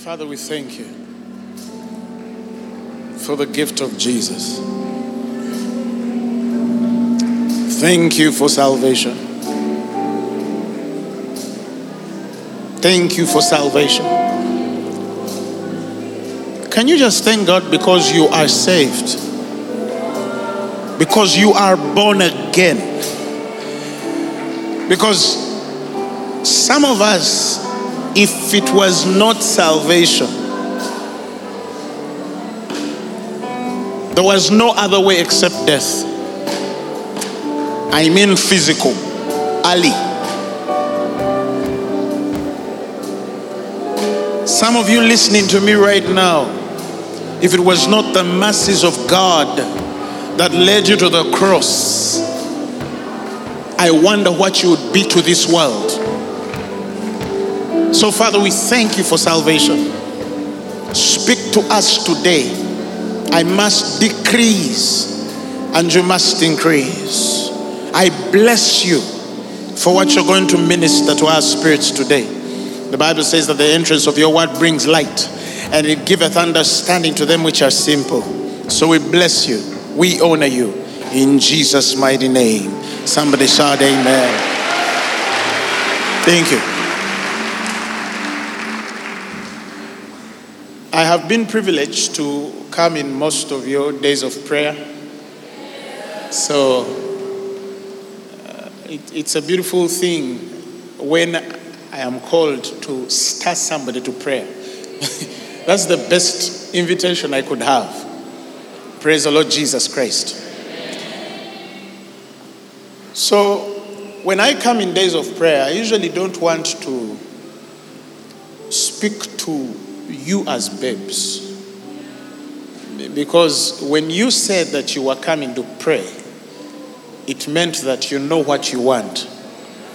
Father, we thank you for the gift of Jesus. Thank you for salvation. Thank you for salvation. Can you just thank God because you are saved? Because you are born again. Because some of us, if it was not salvation, there was no other way except death. I mean physical. Ali. Some of you listening to me right now, if it was not the mercies of God that led you to the cross, I wonder what you would be to this world. So, Father, we thank you for salvation. Speak to us today. I must decrease and you must increase. I bless you for what you're going to minister to our spirits today. The Bible says that the entrance of your word brings light and it giveth understanding to them which are simple. So we bless you. We honor you in Jesus' mighty name. Somebody shout, Amen. Thank you. I have been privileged to come in most of your days of prayer. So uh, it, it's a beautiful thing when I am called to start somebody to prayer. That's the best invitation I could have. Praise the Lord Jesus Christ. So when I come in days of prayer, I usually don't want to speak to you as babes. Because when you said that you were coming to pray, it meant that you know what you want.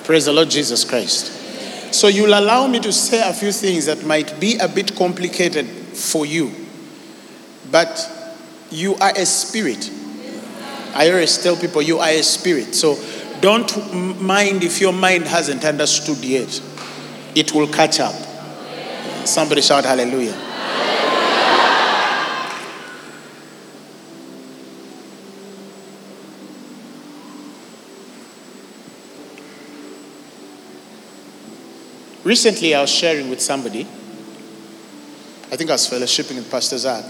Praise the Lord Jesus Christ. So you'll allow me to say a few things that might be a bit complicated for you. But you are a spirit. I always tell people you are a spirit. So don't mind if your mind hasn't understood yet. It will catch up. Somebody shout hallelujah. Recently, I was sharing with somebody. I think I was fellowshipping with Pastor Zad.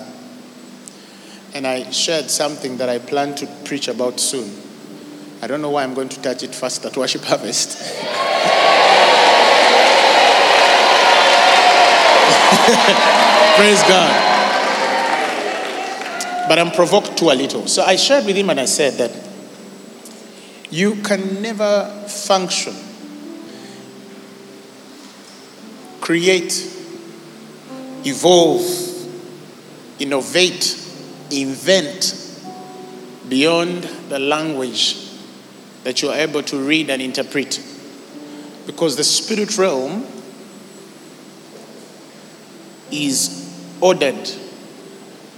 And I shared something that I plan to preach about soon. I don't know why I'm going to touch it first at Worship Harvest. Praise God. But I'm provoked too a little. So I shared with him and I said that you can never function, create, evolve, innovate, invent beyond the language that you are able to read and interpret. Because the spirit realm is ordered,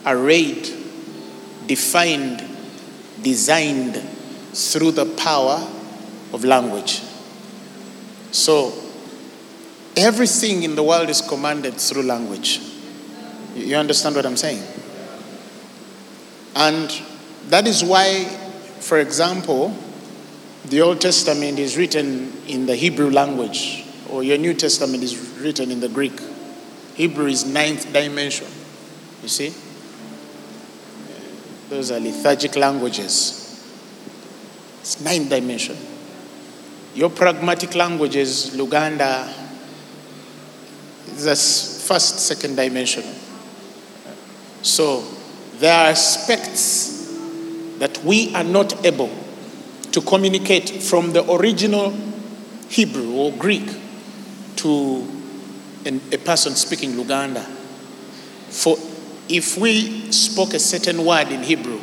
arrayed, defined, designed through the power of language. So, everything in the world is commanded through language. You understand what I'm saying? And that is why, for example, the Old Testament is written in the Hebrew language or your New Testament is written in the Greek. Hebrew is ninth dimension. You see? Those are lethargic languages. It's ninth dimension. Your pragmatic languages, Luganda, is first, second dimension. So there are aspects that we are not able to communicate from the original Hebrew or Greek to an, a person speaking Luganda. For if we spoke a certain word in Hebrew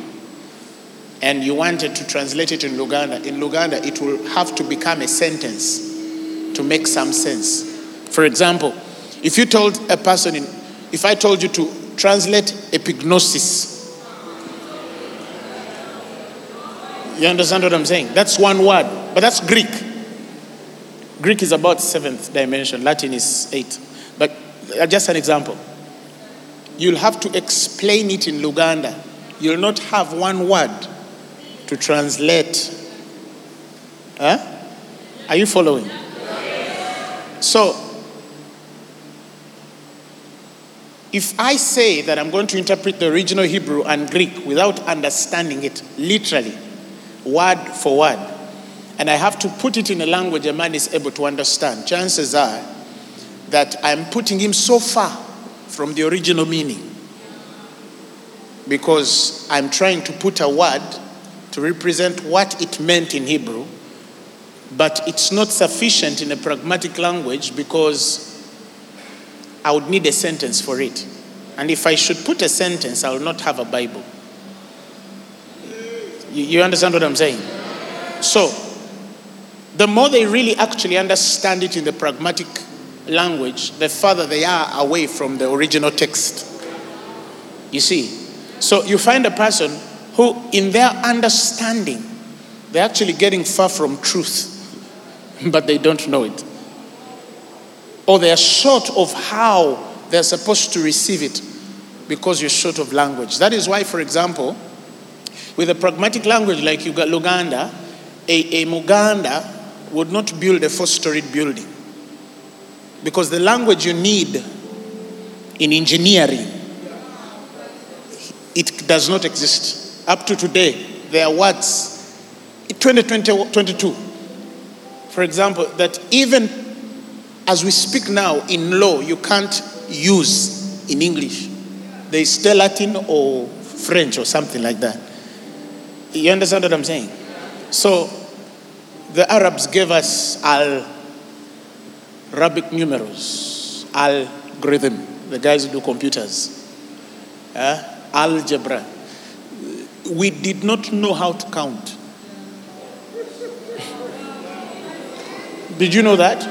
and you wanted to translate it in Luganda, in Luganda it will have to become a sentence to make some sense. For example, if you told a person, in, if I told you to translate epignosis, you understand what I'm saying? That's one word, but that's Greek. Greek is about seventh dimension, Latin is eight. Uh, just an example. You'll have to explain it in Luganda. You'll not have one word to translate. Huh? Are you following? So, if I say that I'm going to interpret the original Hebrew and Greek without understanding it literally, word for word, and I have to put it in a language a man is able to understand, chances are that I'm putting him so far from the original meaning because I'm trying to put a word to represent what it meant in Hebrew, but it's not sufficient in a pragmatic language because I would need a sentence for it. And if I should put a sentence, I will not have a Bible. You, you understand what I'm saying? So, the more they really actually understand it in the pragmatic language, the further they are away from the original text. You see? So you find a person who, in their understanding, they're actually getting far from truth, but they don't know it. Or they are short of how they're supposed to receive it because you're short of language. That is why, for example, with a pragmatic language like you got Luganda, a, a Muganda would not build a four storied building. Because the language you need in engineering, it does not exist. Up to today, there are words, 2022, for example, that even as we speak now in law, you can't use in English. There is still Latin or French or something like that. You understand what I'm saying? So, the Arabs gave us al Arabic numerals, algorithm, the guys who do computers, uh, algebra. We did not know how to count. did you know that?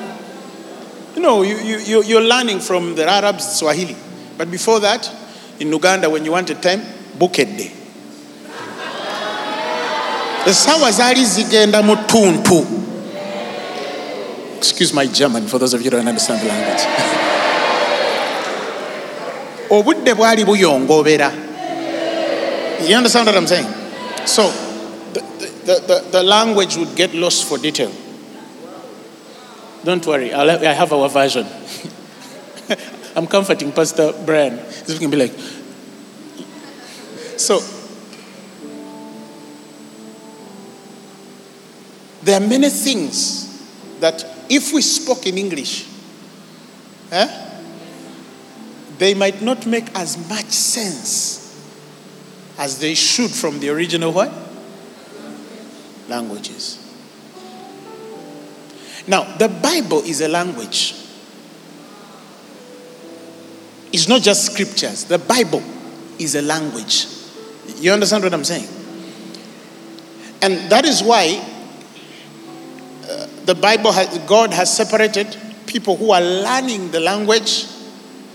You know, you, you, you're learning from the Arabs Swahili. But before that, in Uganda, when you wanted time, bukedde essaawa zaali zigenda mu excuse my german for those of you who don't understand the language. Obudde bwali buyongobera you understand what i'm saying? So the, the, the, the language would get lost for detail. Don't worry I'll, i have our version. I'm comforting pastor brian. He's going to be like so There are many things that if we spoke in English, eh, they might not make as much sense as they should from the original what? Languages. Now, the Bible is a language. It's not just scriptures. The Bible is a language. You understand what I'm saying? And that is why the Bible, has, God has separated people who are learning the language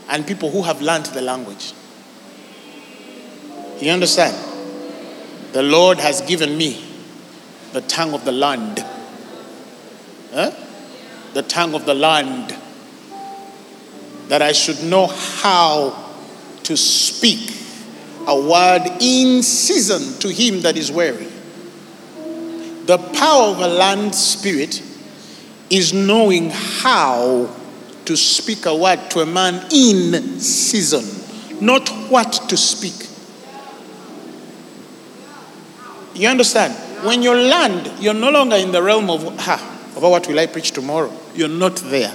and people who have learned the language. You understand? The Lord has given me the tongue of the land. Huh? The tongue of the land. That I should know how to speak a word in season to him that is weary. The power of a land spirit is knowing how to speak a word to a man in season, not what to speak. You understand? When you land, you're no longer in the realm of, ha, about what will I preach tomorrow? You're not there.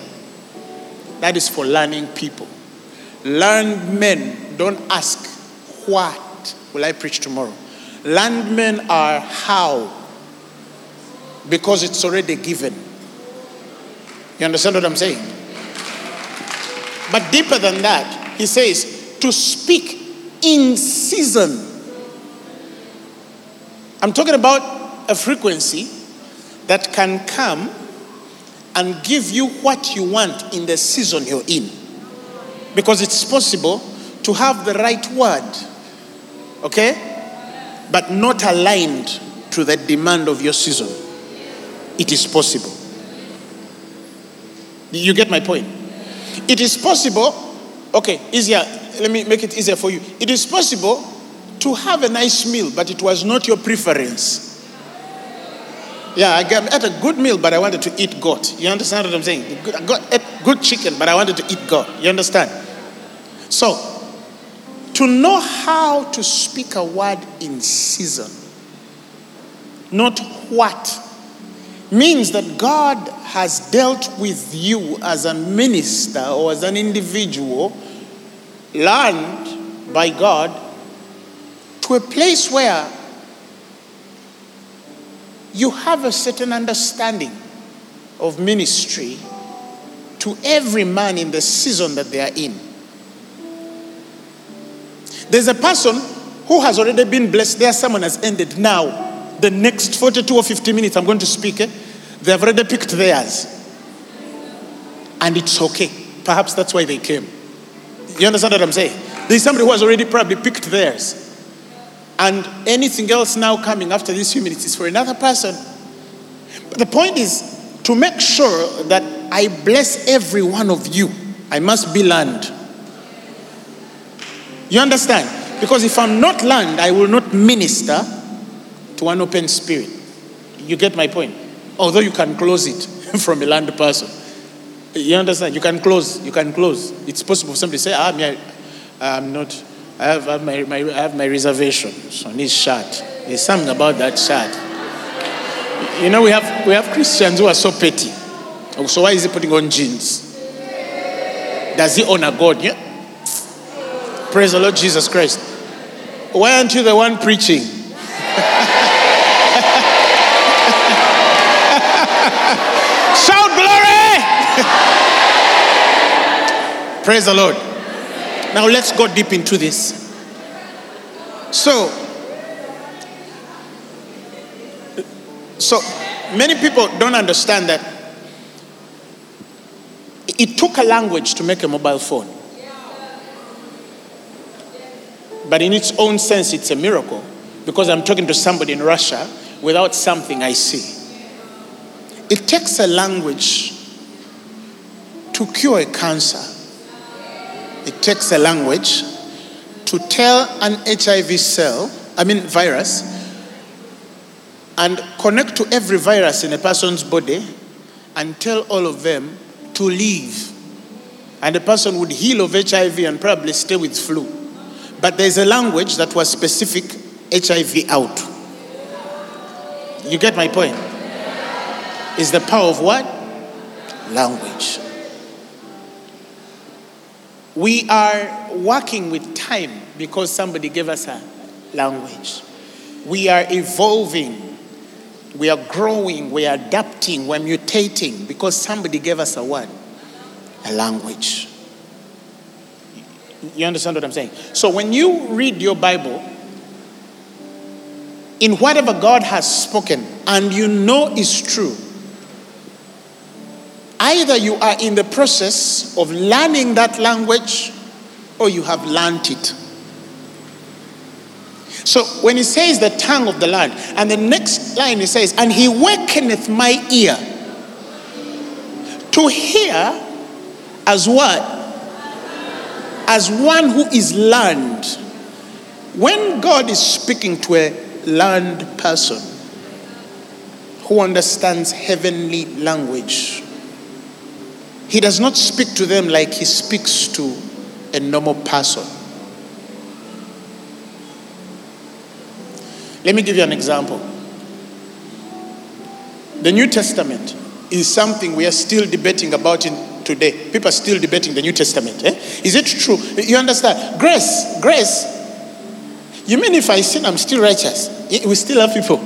That is for learning people. Learned men don't ask, what will I preach tomorrow? Learned men are how, because it's already given. You understand what I'm saying? But deeper than that, he says, to speak in season. I'm talking about a frequency that can come and give you what you want in the season you're in. Because it's possible to have the right word, okay, but not aligned to the demand of your season. It is possible. You get my point? It is possible, okay, easier, let me make it easier for you. It is possible to have a nice meal, but it was not your preference. Yeah, I ate a good meal, but I wanted to eat goat. You understand what I'm saying? I got good chicken, but I wanted to eat goat. You understand? So, to know how to speak a word in season, not what, means that God has dealt with you as a minister or as an individual, learned by God, to a place where you have a certain understanding of ministry to every man in the season that they are in. There's a person who has already been blessed. Their sermon has ended. Now, the next 42 or 50 minutes I'm going to speak, eh, they have already picked theirs. And it's okay. Perhaps that's why they came. You understand what I'm saying? There's somebody who has already probably picked theirs. And anything else now coming after these few minutes is for another person. But the point is to make sure that I bless every one of you, I must be learned. You understand? Because if I'm not learned, I will not minister to an open spirit. You get my point? Although you can close it from a learned person. You understand? You can close. You can close. It's possible for somebody to say, ah, me, I, I'm not I have, I have, my, my, I have my reservations on this shirt. There's something about that shirt. You know, we have, we have Christians who are so petty. So why is he putting on jeans? Does he honor God? Yeah? Praise the Lord Jesus Christ. Why aren't you the one preaching? Shout glory! Praise the Lord. Now let's go deep into this. So, so many people don't understand that it took a language to make a mobile phone. But in its own sense, it's a miracle because I'm talking to somebody in Russia without something I see. It takes a language to cure a cancer. It takes a language to tell an HIV cell, I mean virus, and connect to every virus in a person's body and tell all of them to leave. And the person would heal of HIV and probably stay with flu. But there's a language that was specific HIV out. You get my point? Is the power of what? Language. We are working with time because somebody gave us a language. We are evolving. We are growing. We are adapting. We're mutating because somebody gave us a word, a language. You understand what I'm saying? So when you read your Bible, in whatever God has spoken and you know is true, Either you are in the process of learning that language or you have learned it. So when he says the tongue of the land, and the next line he says, and he wakeneth my ear to hear as what? As one who is learned. When God is speaking to a learned person who understands heavenly language, he does not speak to them like he speaks to a normal person. Let me give you an example. The New Testament is something we are still debating about in today. People are still debating the New Testament. Eh? Is it true? You understand? Grace, grace. You mean if I sin, I'm still righteous? We still have people.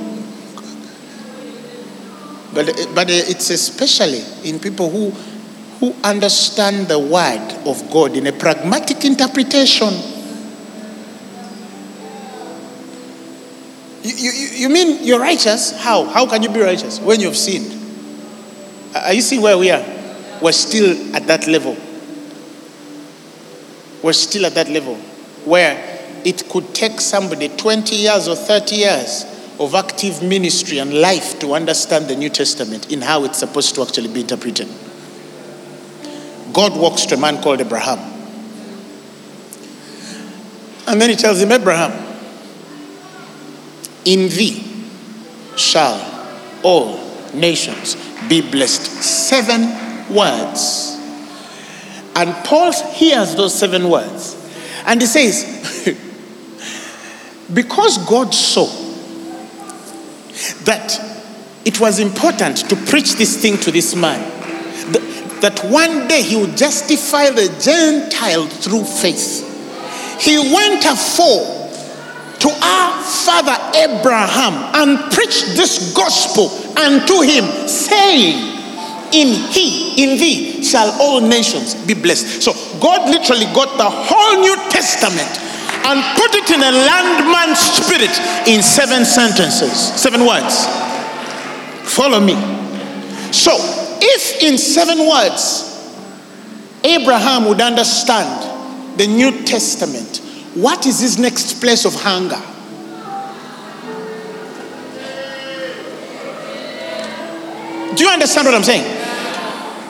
But, but it's especially in people who, who understand the word of God in a pragmatic interpretation. You, you, you mean you're righteous? How? How can you be righteous when you've sinned? Are you seeing where we are? We're still at that level. We're still at that level where it could take somebody 20 years or 30 years of active ministry and life to understand the New Testament in how it's supposed to actually be interpreted. God walks to a man called Abraham. And then he tells him, Abraham, in thee shall all nations be blessed. Seven words. And Paul hears those seven words. And he says, Because God saw that it was important to preach this thing to this man, that one day he would justify the Gentile through faith, he went afore to our father Abraham and preached this gospel unto him, saying, In he, in thee shall all nations be blessed. So God literally got the whole New Testament and put it in a landman spirit in seven sentences, seven words. Follow me. So, if in seven words Abraham would understand the New Testament, what is his next place of hunger? Do you understand what I'm saying?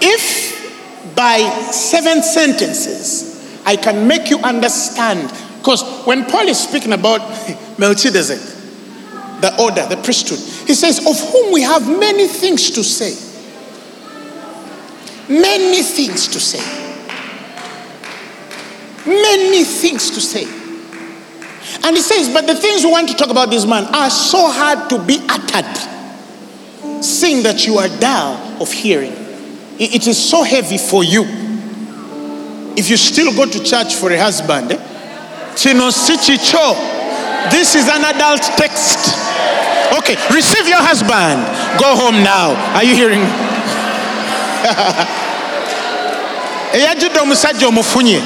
If by seven sentences I can make you understand, because when Paul is speaking about Melchizedek, the order, the priesthood, he says, Of whom we have many things to say. Many things to say. Many things to say. And he says, But the things we want to talk about this man are so hard to be uttered, seeing that you are dull of hearing. It is so heavy for you. If you still go to church for a husband, this is an adult text. Okay, receive your husband. Go home now. Are you hearing? Eyajjudde omusajja omufunye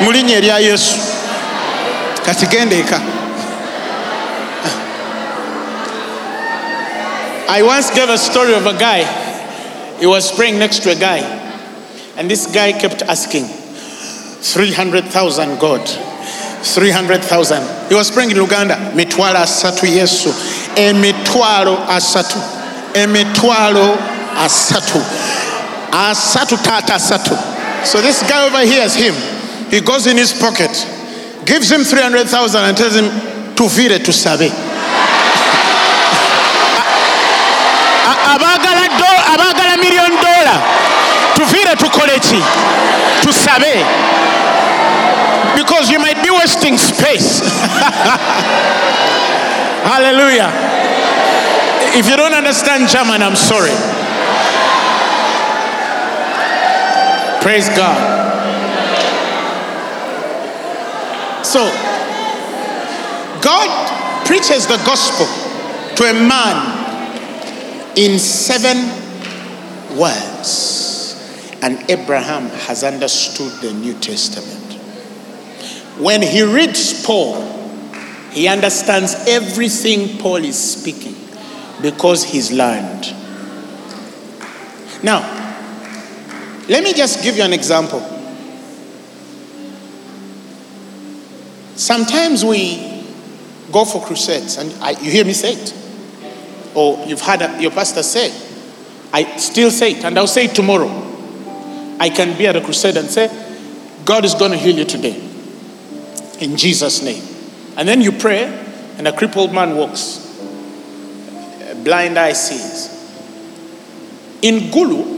mu linnya erya yesu. Kati genda eka I once gave a story of a guy. He was praying next to a guy, and this guy kept asking, 300,000 God, 300,000. He was praying in Uganda, mitwalo asatu Yesu, emitwalo asatu, emitwalo asatu, asatu tata asatu. So this guy over here is him. He goes in his pocket, gives him 300,000 and tells him, tuvire tusabe. abagala million dollar. Tuvire ki tusabe. Because you might be wasting space. Hallelujah. If you don't understand german i'm sorry praise god So, God preaches the gospel to a man in seven words. And Abraham has understood the New Testament. When he reads Paul, he understands everything Paul is speaking because he's learned. Now, let me just give you an example. Sometimes we go for crusades, and I, you hear me say it, or you've had a, your pastor say. I still say it, and I'll say it tomorrow. I can be at a crusade and say, God is going to heal you today. In Jesus' name. And then you pray, and a crippled man walks, a blind eye sees. In Gulu,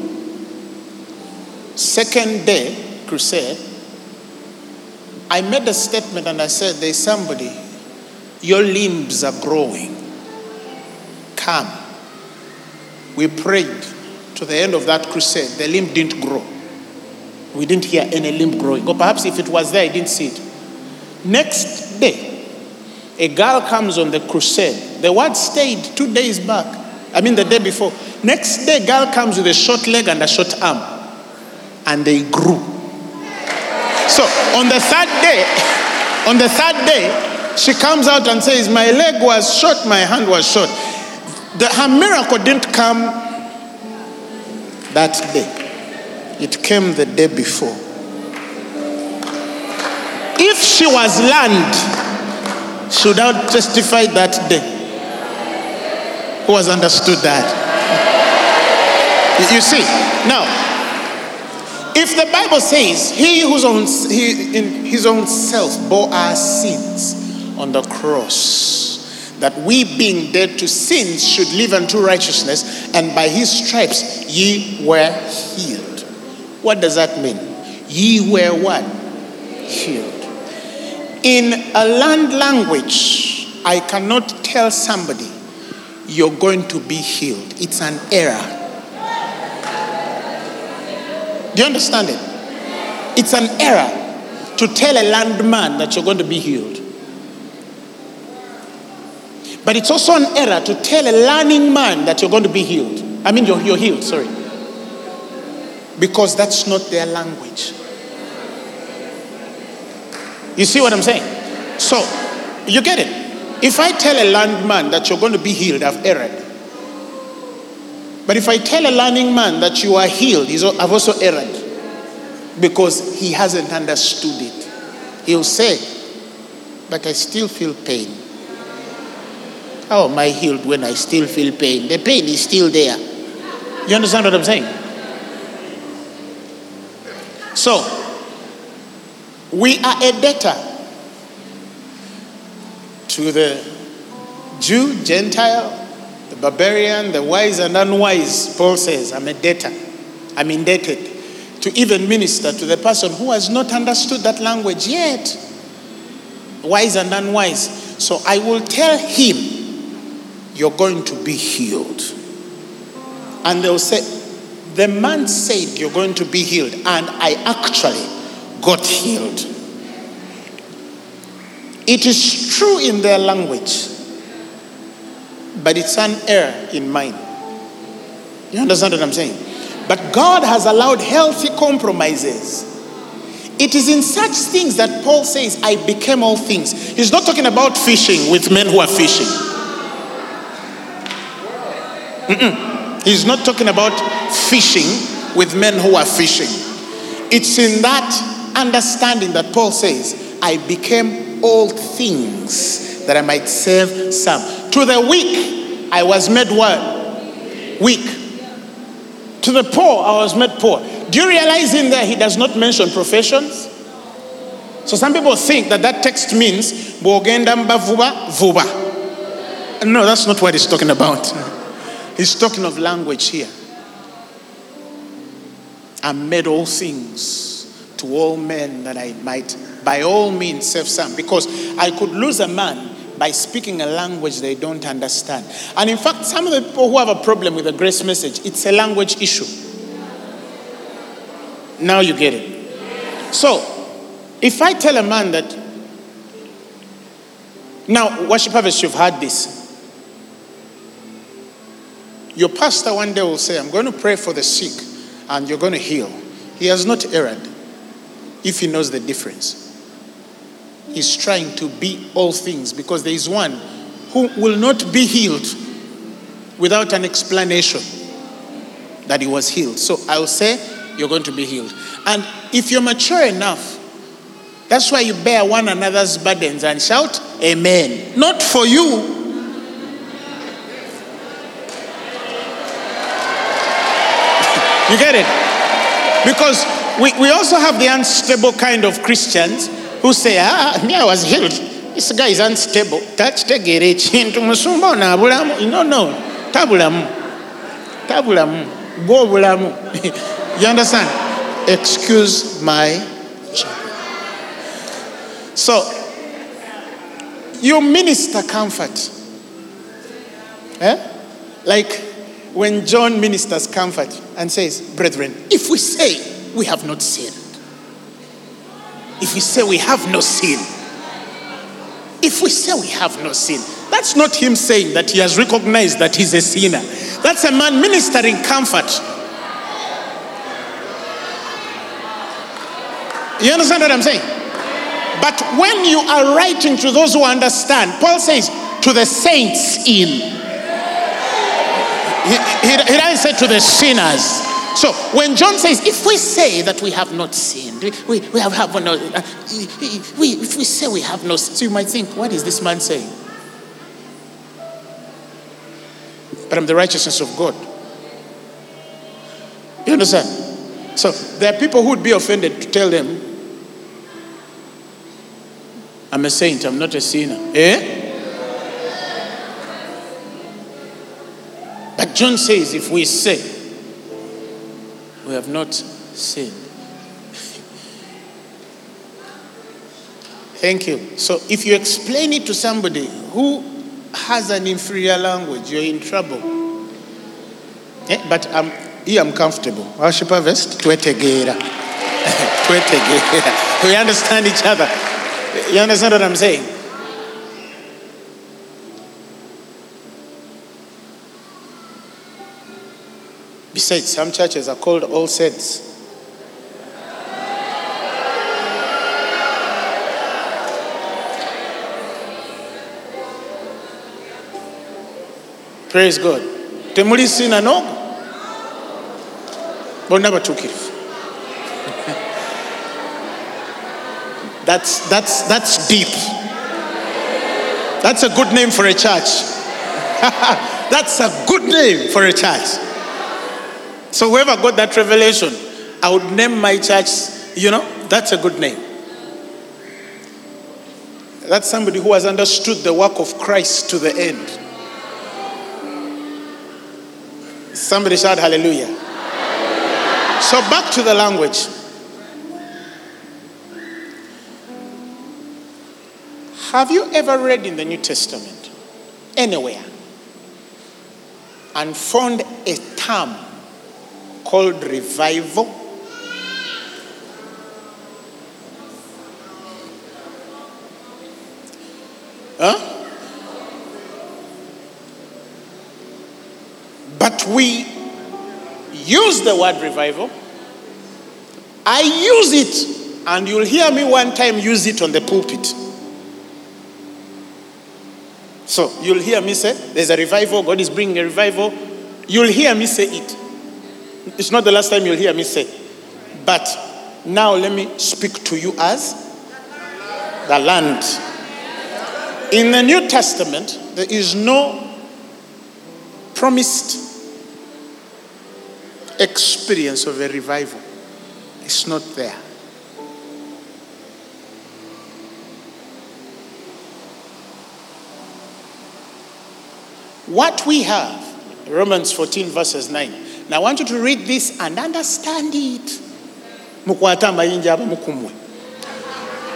second day crusade, I made a statement and I said, There's somebody, your limbs are growing. Come. We prayed to the end of that crusade. The limb didn't grow. We didn't hear any limb growing. Or perhaps if it was there, I didn't see it. Next day, a girl comes on the crusade. The word stayed two days back. I mean, the day before. Next day, girl comes with a short leg and a short arm. And they grew. So on the third day, on the third day, she comes out and says, My leg was short, my hand was short. The, her miracle didn't come that day, it came the day before. If she was learned, she would have testified that day. Who has understood that? You see, now, if the Bible says he whose own he in his own self bore our sins on the cross, that we being dead to sins should live unto righteousness, and by his stripes ye were healed. What does that mean? Ye were what? Healed. In a land language, I cannot tell somebody you're going to be healed. It's an error. Do you understand it? It's an error to tell a landman that you're going to be healed. But it's also an error to tell a learning man that you're going to be healed. I mean, you're, you're healed, sorry. Because that's not their language. You see what I'm saying? So, you get it. If I tell a landman that you're going to be healed, I've erred. But if I tell a learning man that you are healed, I've also erred. Because he hasn't understood it. He'll say, But I still feel pain. How am I healed when I still feel pain? The pain is still there. You understand what I'm saying? So, we are a debtor to the Jew, Gentile, barbarian, the wise and unwise. Paul says, I'm a debtor. I'm indebted to even minister to the person who has not understood that language yet. Wise and unwise. So I will tell him, You're going to be healed. And they'll say, The man said you're going to be healed, and I actually got healed. It is true in their language, but it's an error in mine. You understand what I'm saying? But God has allowed healthy compromises. It is in such things that Paul says, I became all things. He's not talking about fishing with men who are fishing. Mm-mm. He's not talking about fishing with men who are fishing. It's in that understanding that Paul says, I became all things that I might save some. To the weak, I was made what? Weak. To the poor, I was made poor. Do you realize in there he does not mention professions? So some people think that that text means bogenda vuba. No, that's not what he's talking about. He's talking of language here. I made all things to all men that I might by all means save some. Because I could lose a man by speaking a language they don't understand. And in fact, some of the people who have a problem with the grace message, it's a language issue. Now you get it. So, if I tell a man that, now, worship harvest, you've heard this. Your pastor one day will say, I'm going to pray for the sick and you're going to heal. He has not erred if he knows the difference is trying to be all things because there is one who will not be healed without an explanation that he was healed. So I'll say, You're going to be healed. And if you're mature enough, that's why you bear one another's burdens and shout, Amen. Not for you. you get it? Because we, we also have the unstable kind of Christians who say, ah, me, I was healed. This guy is unstable. takitegeera ekintu musumba ono abulamu no no tabulamu tabulamu gwobulamu you understand excuse my children. So, you minister comfort. Eh? Like when John ministers comfort and says, Brethren, if we say we have not sinned, if we say we have no sin, if we say we have no sin, that's not him saying that he has recognized that he's a sinner. That's a man ministering comfort. You understand what I'm saying? But when you are writing to those who understand, Paul says, to the saints in. He, he, he doesn't say to the sinners. So when John says, if we say that we have not sinned, we, we have, have no, uh, we, if we say we have no so you might think, what is this man saying? But I'm the righteousness of God. You understand? So there are people who would be offended to tell them, I'm a saint, I'm not a sinner. Eh? But John says, if we say we have not sinned. Thank you. So if you explain it to somebody who has an inferior language, you're in trouble. Eh? But I'm, here I'm comfortable. Worship Harvest, twetegera. twetegera. We understand each other. You understand what I'm saying? Besides, some churches are called All Saints. Praise God. Temuli sina no? Bonna batuukirivu. That's, that's, that's deep. That's a good name for a church. that's a good name for a church. So whoever got that revelation, I would name my church, you know, that's a good name. That's somebody who has understood the work of Christ to the end. Somebody shout hallelujah. hallelujah. So back to the language. Have you ever read in the New Testament anywhere and found a term called revival? Huh? But we use the word revival. I use it, and you'll hear me one time use it on the pulpit. So you'll hear me say, There's a revival, God is bringing a revival. You'll hear me say it. It's not the last time you'll hear me say. But now let me speak to you as the land. In the New Testament, there is no promised experience of a revival. It's not there. What we have, Romans 14, verses 9. Now I want you to read this and understand it.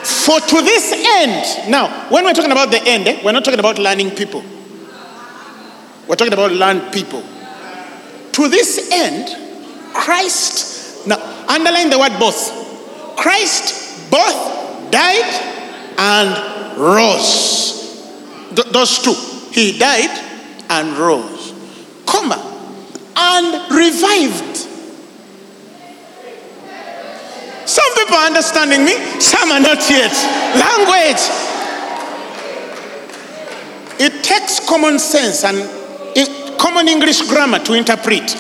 For to this end, now, when we're talking about the end, eh, we're not talking about learning people. We're talking about learned people. To this end, Christ, now underline the word both. Christ both died and rose. Th- those two. He died and rose, comma, and revived. Some people are understanding me, some are not yet. Language. It takes common sense and common English grammar to interpret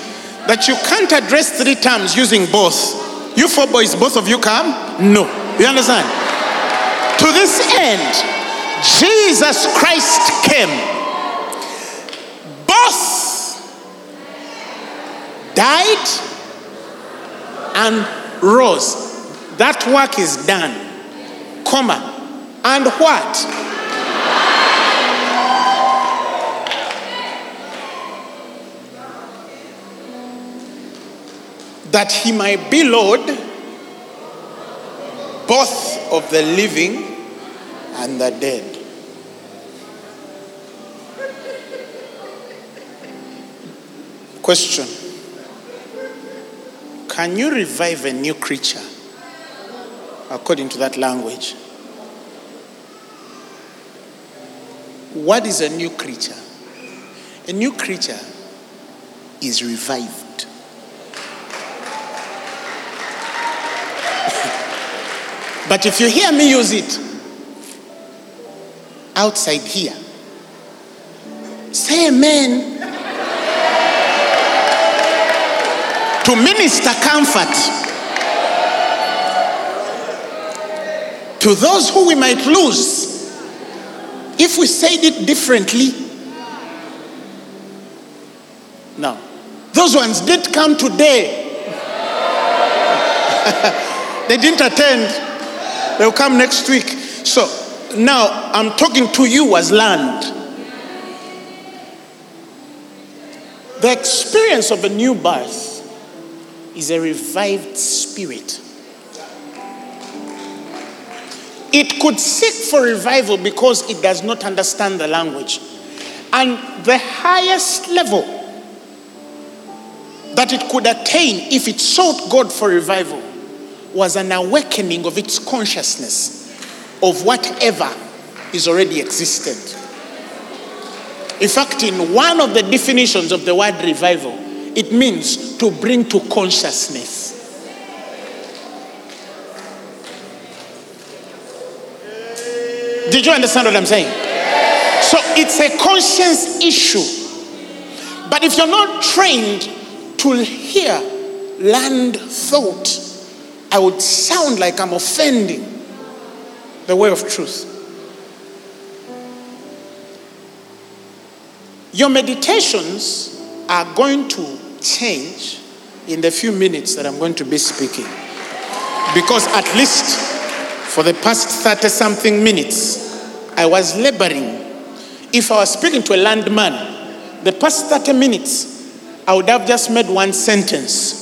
that you can't address three terms using both. You four boys, both of you come? No. You understand? To this end, Jesus Christ came died and rose. That work is done. Comma. And what? That he might be Lord both of the living and the dead. Question Can you revive a new creature according to that language? What is a new creature? A new creature is revived. but if you hear me use it outside here, say amen. To minister comfort to those who we might lose if we said it differently. Now, those ones did come today. they didn't attend. They'll come next week. So now I'm talking to you as land. The experience of a new birth is a revived spirit. It could seek for revival because it does not understand the language. And the highest level that it could attain if it sought God for revival was an awakening of its consciousness of whatever is already existent. In fact, in one of the definitions of the word revival, it means to bring to consciousness. Did you understand what I'm saying? So it's a conscience issue. But if you're not trained to hear land thought, I would sound like I'm offending the way of truth. Your meditations are going to change in the few minutes that I'm going to be speaking. Because at least for the past 30 something minutes, I was laboring. If I was speaking to a landman, the past 30 minutes, I would have just made one sentence.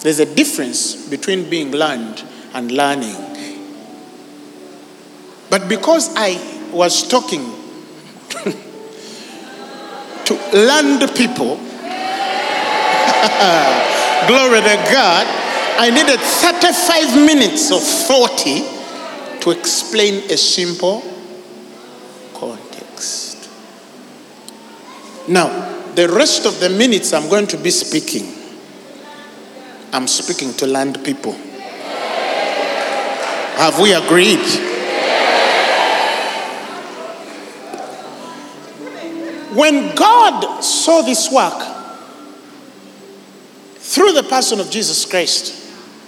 There's a difference between being learned and learning. But because I was talking to land people, glory to God, I needed 35 minutes of 40 to explain a simple context. Now, the rest of the minutes I'm going to be speaking, I'm speaking to land people. Have we agreed? When God saw this work through the person of Jesus Christ,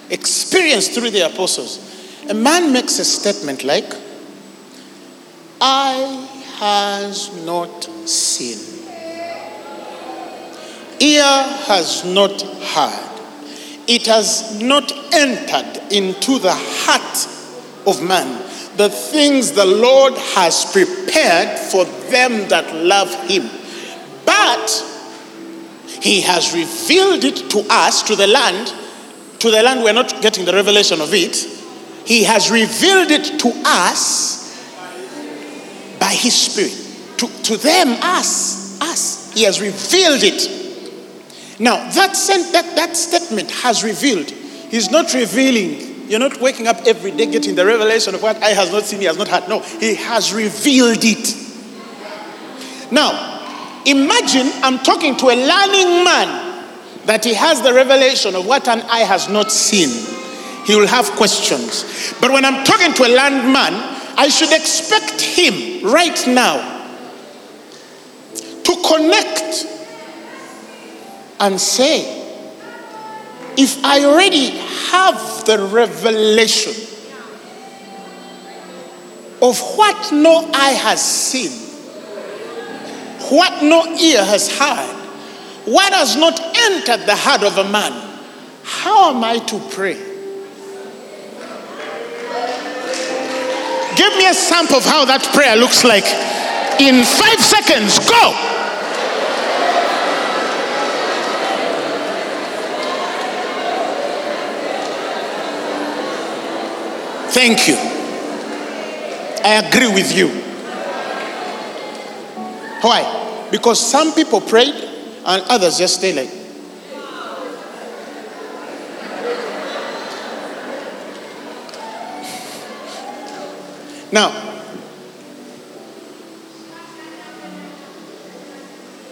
experienced through the apostles, a man makes a statement like, Eye has not seen, ear has not heard, it has not entered into the heart of man the things the Lord has prepared for them that love him. But he has revealed it to us, to the land. To the land, we're not getting the revelation of it. He has revealed it to us by his spirit. To, to them, us, us. He has revealed it. Now, that, sent, that, that statement has revealed. He's not revealing you're not waking up every day getting the revelation of what eye has not seen, he has not heard. No, he has revealed it. Now, imagine I'm talking to a learning man that he has the revelation of what an eye has not seen. He will have questions. But when I'm talking to a learned man, I should expect him right now to connect and say, if I already have the revelation of what no eye has seen, what no ear has heard, what has not entered the heart of a man, how am I to pray? Give me a sample of how that prayer looks like. In five seconds, go. Thank you. I agree with you. Why? Because some people prayed and others just stay like. Now,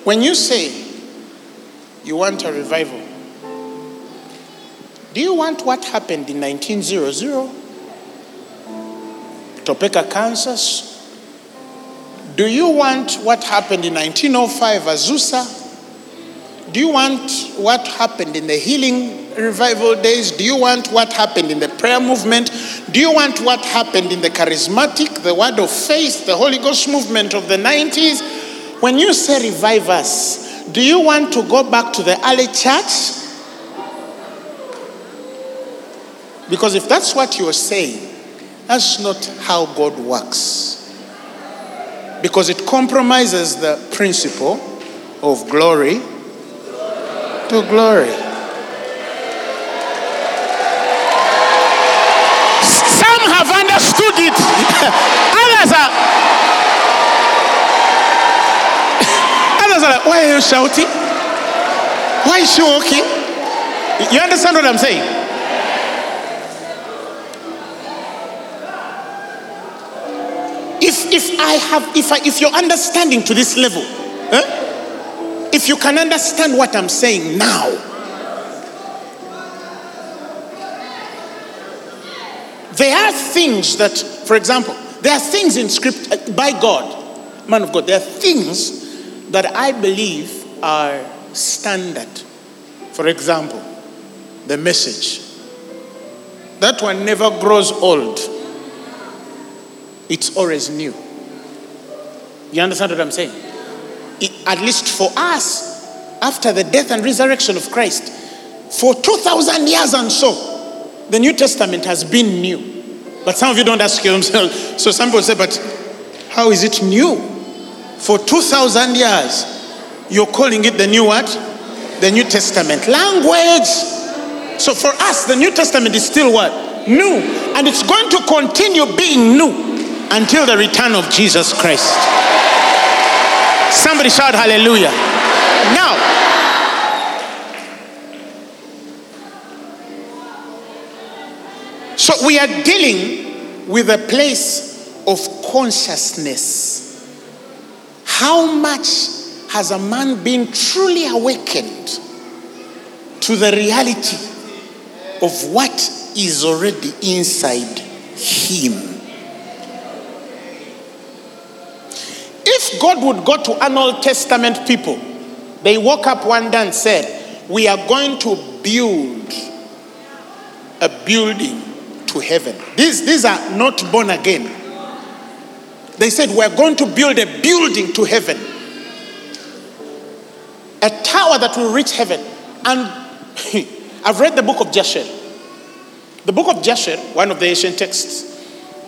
when you say you want a revival, do you want what happened in 1900? Topeka, Kansas? Do you want what happened in 1905, Azusa? Do you want what happened in the healing revival days? Do you want what happened in the prayer movement? Do you want what happened in the charismatic, the word of faith, the Holy Ghost movement of the 90s? When you say revive us, do you want to go back to the early church? Because if that's what you're saying, that's not how God works. Because it compromises the principle of glory to glory. Some have understood it, others are. Others are like, why are you shouting? Why is she walking? You understand what I'm saying? If, I have, if, I, if you're understanding to this level, eh? if you can understand what I'm saying now, there are things that, for example, there are things in script uh, by God, man of God, there are things that I believe are standard. For example, the message. That one never grows old. It's always new. You understand what I'm saying? It, at least for us, after the death and resurrection of Christ, for 2,000 years and so, the New Testament has been new. But some of you don't ask yourself. So some people say, but how is it new? For 2,000 years, you're calling it the new what? The New Testament. Language. So for us, the New Testament is still what? New. And it's going to continue being new until the return of Jesus Christ. Somebody shout hallelujah. Now, so we are dealing with a place of consciousness. How much has a man been truly awakened to the reality of what is already inside him? If God would go to an Old Testament people, they woke up one day and said, We are going to build a building to heaven. These, these are not born again. They said, We're going to build a building to heaven, a tower that will reach heaven. And I've read the book of Jasher. The book of Jasher, one of the ancient texts,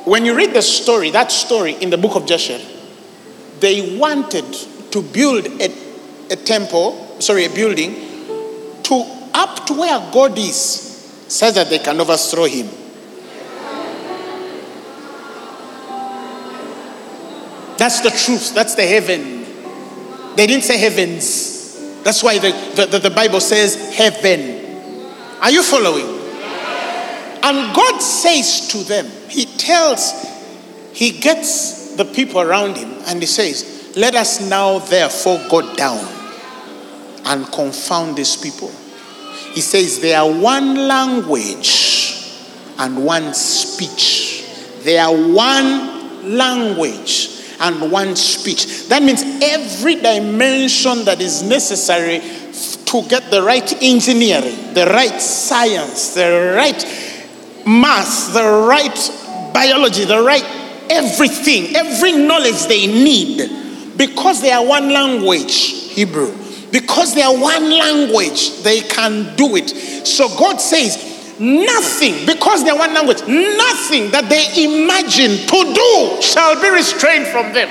when you read the story, that story in the book of Jasher, they wanted to build a, a temple, sorry, a building, to up to where God is, so that they can overthrow him. That's the truth. That's the heaven. They didn't say heavens. That's why the, the, the, Bible says heaven. Are you following? And God says to them, He tells, He gets the people around Him and He says, Let us now therefore go down and confound these people. He says, They are one language and one speech. They are one language and one speech. That means every dimension that is necessary to get the right engineering, the right science, the right math, the right biology, the right everything, every knowledge they need, because they are one language, Hebrew. Because they are one language, they can do it. So God says, Nothing, because they're one language, nothing that they imagine to do shall be restrained from them.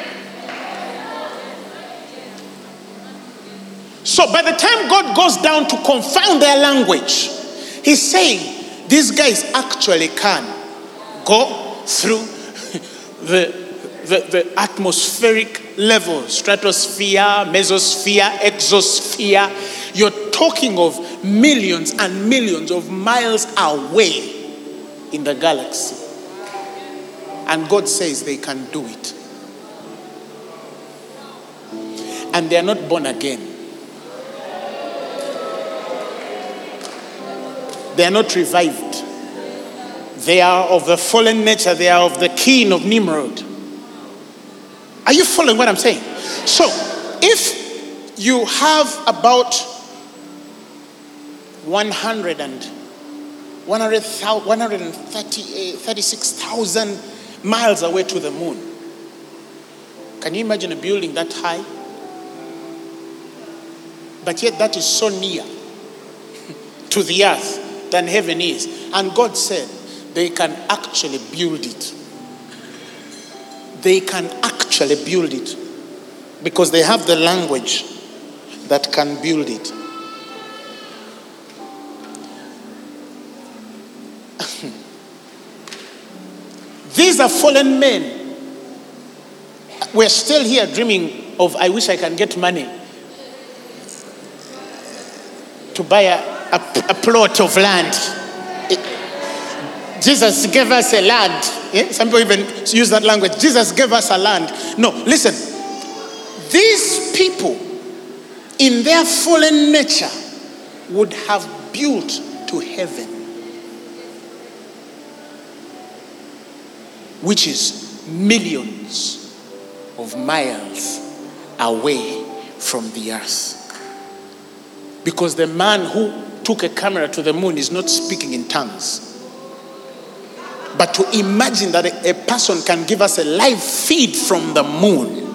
So by the time God goes down to confound their language, He's saying these guys actually can go through the, the, the atmospheric level stratosphere, mesosphere, exosphere. You're talking of millions and millions of miles away in the galaxy. And God says they can do it. And they are not born again. They are not revived. They are of the fallen nature. They are of the kin of Nimrod. Are you following what I'm saying? So, if you have about 100 and 136,000 miles away to the moon, can you imagine a building that high? But yet, that is so near to the earth than heaven is. And God said, they can actually build it. They can actually build it because they have the language that can build it. These are fallen men. We're still here dreaming of, I wish I can get money to buy a, a, a plot of land. Jesus gave us a land. Yeah? Some people even use that language. Jesus gave us a land. No, listen. These people, in their fallen nature, would have built to heaven, which is millions of miles away from the earth. Because the man who took a camera to the moon is not speaking in tongues. But to imagine that a, person can give us a live feed from the moon,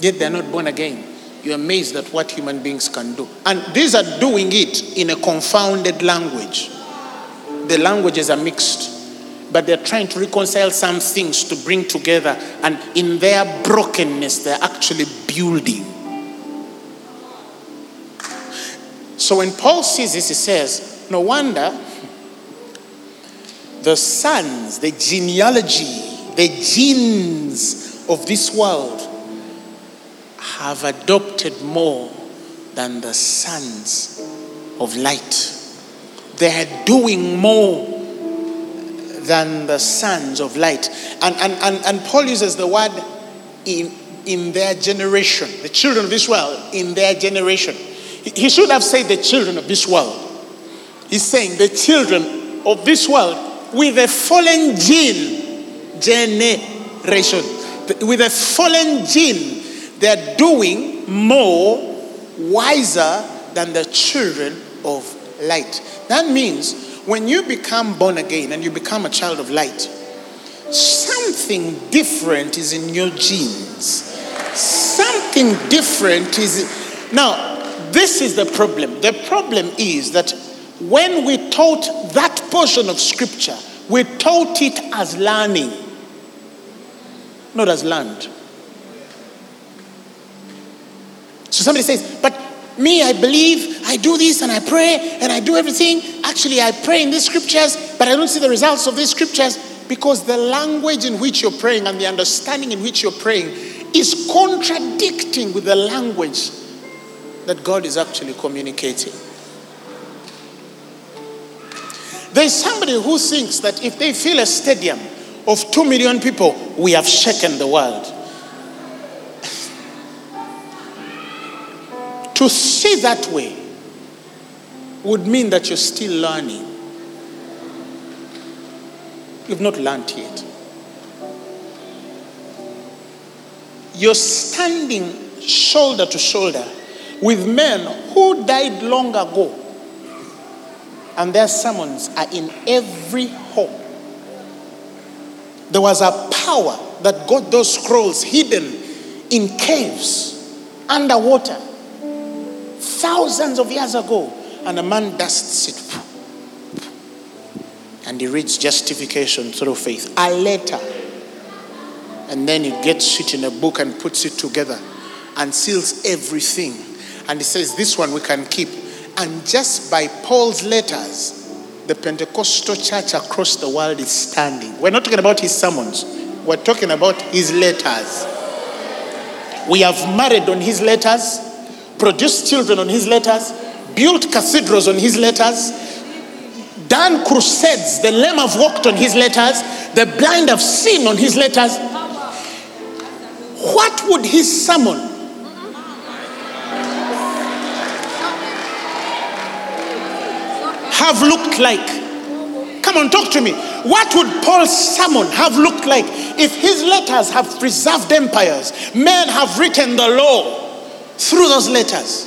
yet they're not born again. You're amazed at what human beings can do. And these are doing it in a confounded language. The languages are mixed, but they're trying to reconcile some things to bring together. And in their brokenness, they're actually building. So when Paul sees this, he says, No wonder the sons, the genealogy, the genes of this world have adopted more than the sons of light. They are doing more than the sons of light. And, and, and, and Paul uses the word in, in their generation, the children of this world, in their generation. He should have said the children of this world. He's saying the children of this world with a fallen gene generation. With a fallen gene, they're doing more wiser than the children of light. That means when you become born again and you become a child of light, something different is in your genes. Something different is. Now, this is the problem. The problem is that when we taught that portion of scripture, we taught it as learning, not as learned. So somebody says, but me, I believe, I do this and I pray and I do everything. Actually, I pray in these scriptures, but I don't see the results of these scriptures because the language in which you're praying and the understanding in which you're praying is contradicting with the language that God is actually communicating. There's somebody who thinks that if they fill a stadium of two million people, we have shaken the world. to see that way would mean that you're still learning. You've not learned yet. You're standing shoulder to shoulder with men who died long ago and their sermons are in every home. There was a power that got those scrolls hidden in caves, underwater, thousands of years ago. And a man dusts it. And he reads justification through faith. A letter. And then he gets it in a book and puts it together and seals everything. And he says, This one we can keep and just by Paul's letters, the Pentecostal church across the world is standing. We're not talking about his sermons, we're talking about his letters. We have married on his letters, produced children on his letters, built cathedrals on his letters, done crusades. The lame have walked on his letters, the blind have seen on his letters. What would his sermon have looked like? Come on, talk to me. What would Paul's sermon have looked like if his letters have preserved empires? Men have written the law through those letters.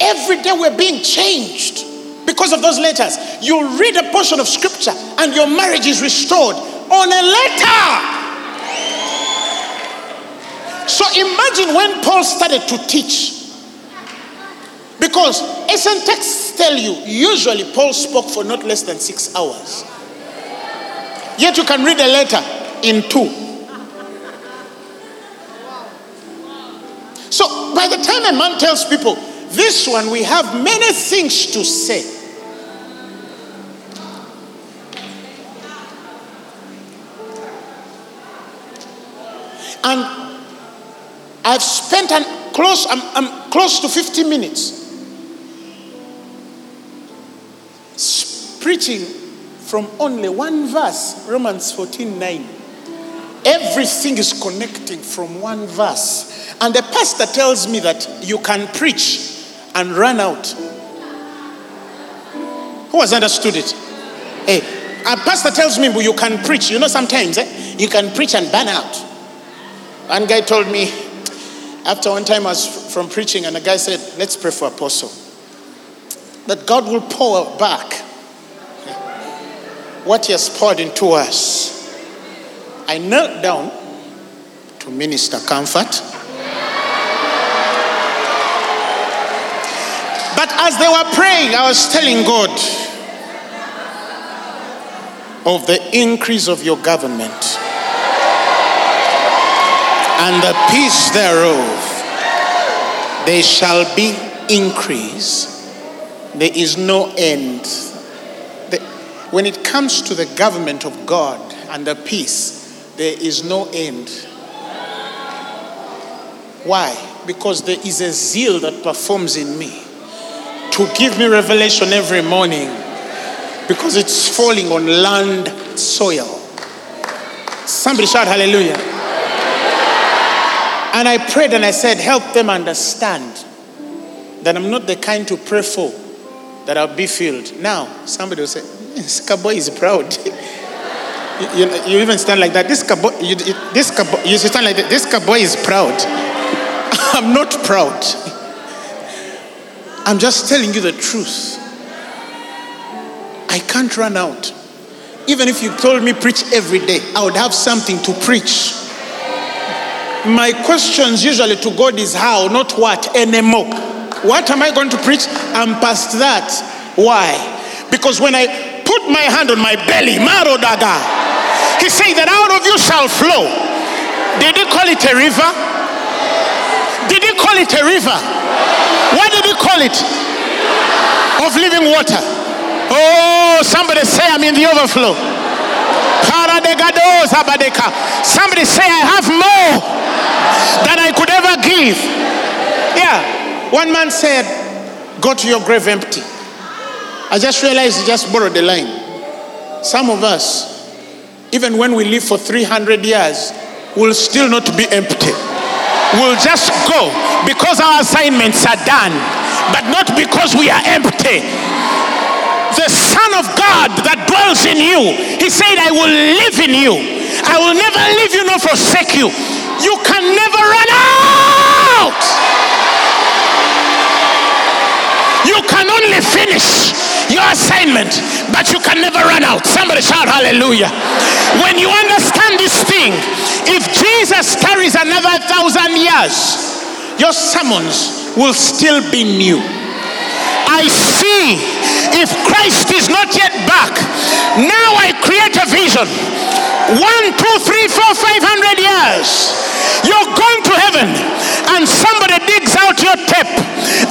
Every day we're being changed because of those letters. You read a portion of scripture and your marriage is restored on a letter. So imagine when Paul started to teach. Because ancient texts tell you, usually Paul spoke for not less than six hours. Yet you can read a letter in two. So by the time a man tells people, this one we have many things to say. And I've spent an close, I'm, I'm close to 50 minutes preaching from only one verse, Romans 14 9. Everything is connecting from one verse. And the pastor tells me that you can preach and run out. Who has understood it? Hey, a pastor tells me, you can preach. You know, sometimes eh, you can preach and burn out. One guy told me, after one time I was from preaching, and the guy said, Let's pray for Apostle. That God will pour back what He has poured into us. I knelt down to minister comfort. But as they were praying, I was telling God of the increase of your government and the peace thereof. There shall be increase. There is no end when it comes to the government of God and the peace, there is no end. Why? Because there is a zeal that performs in me to give me revelation every morning because it's falling on land soil. Somebody shout hallelujah. And I prayed and I said, Help them understand that I'm not the kind to pray for that I'll be filled. Now, somebody will say, hmm, Skaboy is proud. you, you, you, even stand like that. This Skaboy, you, this Skaboy, you stand like that. This Skaboy is proud. I'm not proud. I'm just telling you the truth. I can't run out. Even if you told me preach every day, I would have something to preach. My questions usually to God is how, not what anymore. What am I going to preach? I'm past that. Why? Because when I put my hand on my belly, Marodaga. He said that out of you shall flow. Did he call it a river? Did he call it a river? What did he call it? Of living water. Oh, somebody say I'm in the overflow. Somebody say I have more than I could ever give. Yeah. One man said, Go to your grave empty. I just realized he just borrowed the line. Some of us, even when we live for 300 years, will still not be empty. We'll just go because our assignments are done, but not because we are empty. The Son of God that dwells in you, He said, I will live in you. I will never leave you nor forsake you. You can never run out. You can only finish your assignment, but you can never run out. Somebody shout hallelujah. When you understand this thing, if Jesus carries another thousand years, your sermons will still be new. I see if Christ is not yet back, now I create a vision one, two, three, four, five hundred years. You're going to heaven, and somebody digs out your tape,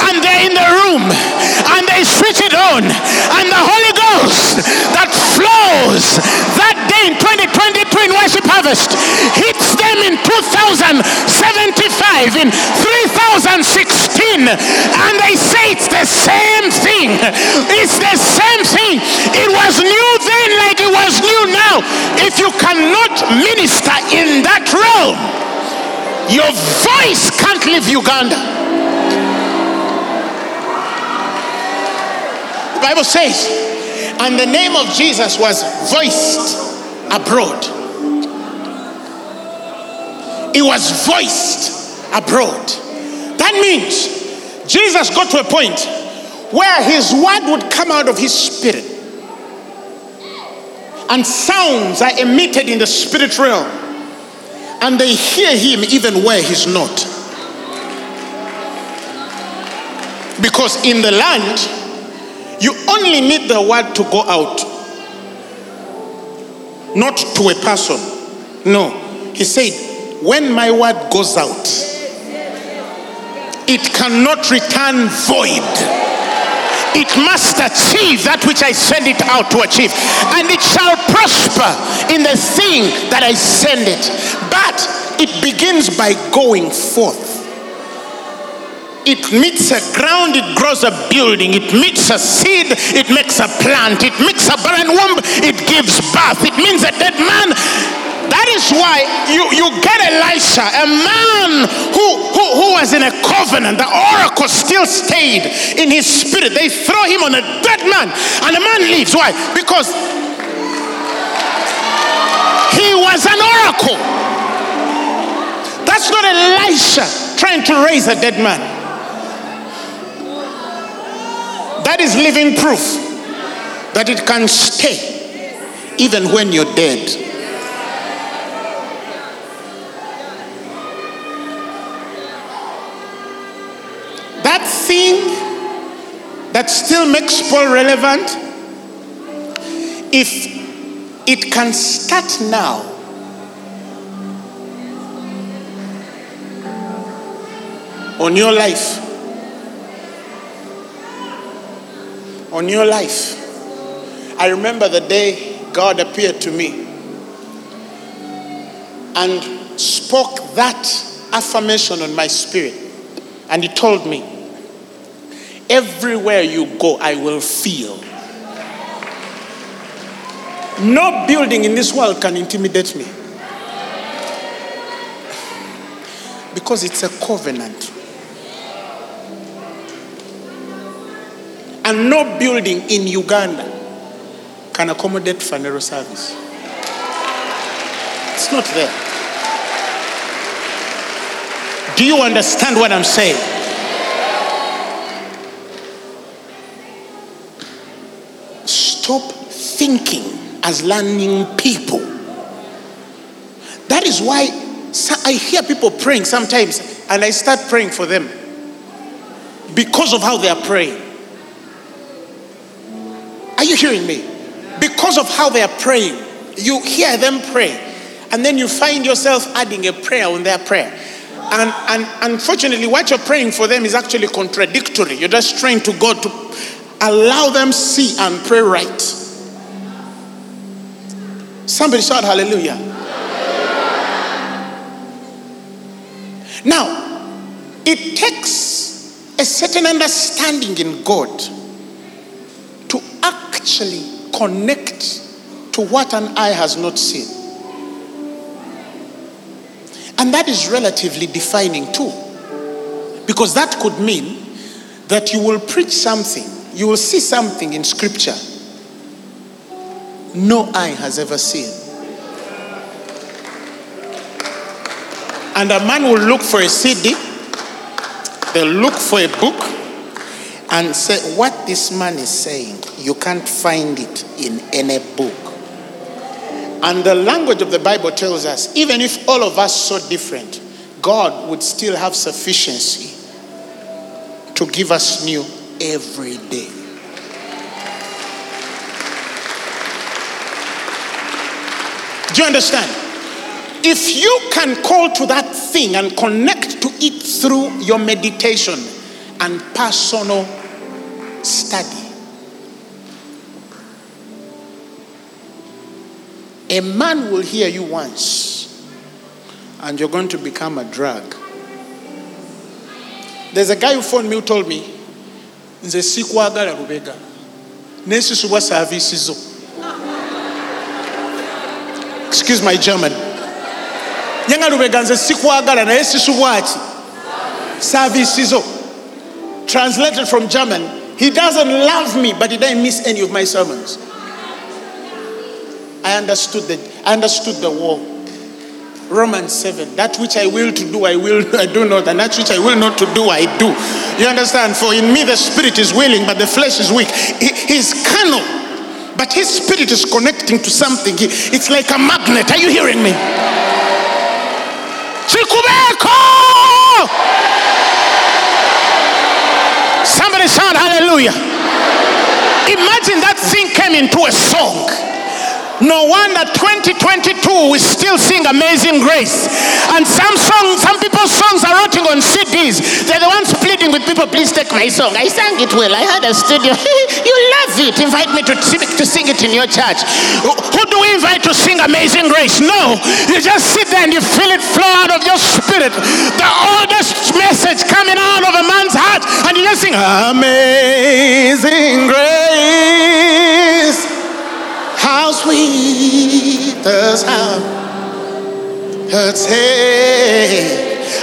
and they're in the room, and they switch it on, and the Holy Ghost that flows that day in 2020 harvest hits them in 2075, in 3016, and they say it's the same thing. It's the same thing. It was new then like it was new now. If you cannot minister in that realm, your voice can't leave Uganda. The Bible says, and the name of Jesus was voiced abroad. It was voiced abroad. That means Jesus got to a point where his word would come out of his spirit and sounds are emitted in the spirit realm and they hear him even where he's not. Because in the land, you only need the word to go out, not to a person. No. He said, when my word goes out, it cannot return void it must achieve that which I send it out to achieve. And it shall prosper in the thing that I send it. But it begins by going forth. It meets a ground, it grows a building. It meets a seed, it makes a plant. It makes a barren womb, it gives birth. It means a dead man that is why you, you get Elisha, a man who, who, who was in a covenant. The oracle still stayed in his spirit. They throw him on a dead man, and the man leaves. Why? Because he was an oracle. That's not Elisha trying to raise a dead man. That is living proof that it can stay even when you're dead. That still makes Paul relevant, if it can start now, on your life, on your life. I remember the day God appeared to me and spoke that affirmation on my spirit. And He told me, Everywhere you go, I will feel. No building in this world can intimidate me. Because it's a covenant. And no building in Uganda can accommodate Phaneroo service. It's not there. Do you understand what I'm saying? Stop thinking as learning people. That is why I hear people praying sometimes and I start praying for them because of how they are praying. Are you hearing me? Because of how they are praying, you hear them pray, and then you find yourself adding a prayer on their prayer. And, and unfortunately, what you're praying for them is actually contradictory. You're just trying to go to Allow them see and pray right. Somebody shout hallelujah. Now, it takes a certain understanding in God to actually connect to what an eye has not seen. And that is relatively defining too. Because that could mean that you will preach something you will see something in scripture no eye has ever seen. And a man will look for a CD, they'll look for a book, and say, What this man is saying, you can't find it in any book. And the language of the Bible tells us, even if all of us so different, God would still have sufficiency to give us new every day. Do you understand? If you can call to that thing and connect to it through your meditation and personal study, A man will hear you once, and you're going to become a drug. There's a guy who phoned me who told me, nze sikwagala lubega. Nesisubwa saavisi zo. Excuse my german. Nyenga lubega nze sikwagala naye sisubwa ki? Saavisi zo. Translated from german. He doesn't love me but he doesn't miss any of my sermons. I understood the, I understood the war Romans 7. That which I will to do, I will, I do not, and that which I will not to do, I do. You understand? For in me the spirit is willing, but the flesh is weak. He, he's carnal, but his spirit is connecting to something. It's like a magnet. Are you hearing me? Somebody shout hallelujah. Imagine that thing came into a song. No wonder 2022 we still sing Amazing Grace. And some songs, some people's songs are rotting on CDs. They're the ones pleading with people, please take my song. I sang it well. I had a studio. you love it. Invite me to to sing it in your church. Who do we invite to sing Amazing Grace? No. You just sit there and you feel it flow out of your spirit. The oldest message coming out of a man's heart. And you just sing Amazing Grace. Sweet the sound her.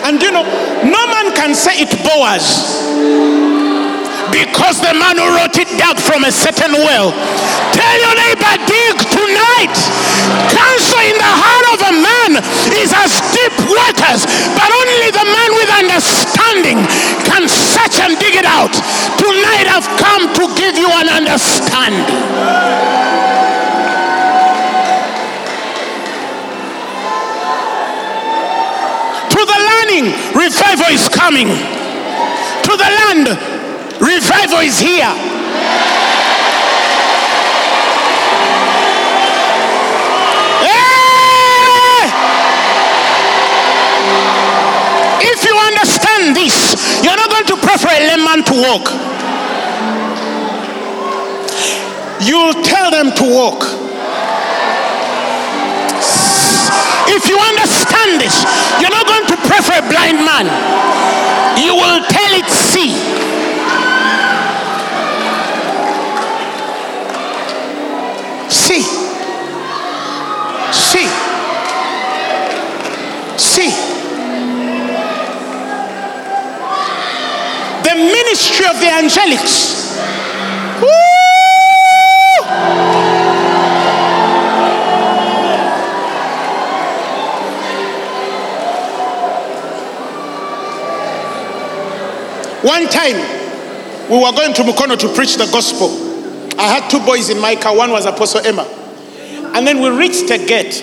And you know, no man can say it Boaz because the man who wrote it dug from a certain well. Tell your neighbor, dig tonight. Cancer in the heart of a man is as deep waters, but only the man with understanding can search and dig it out. Tonight I've come to give you an understanding. To revival is coming. To the land, revival is here. Eh! If you understand this, you're not going to pray for a lame man to walk. You'll tell them to walk. If you understand this, you're not going to pray for a blind man. You will tell it, see. See. See. See. The ministry of the angelics. Woo! One time, we were going to Mukono to preach the gospel. I had two boys in my car. One was Apostle Emma. And then we reached a gate.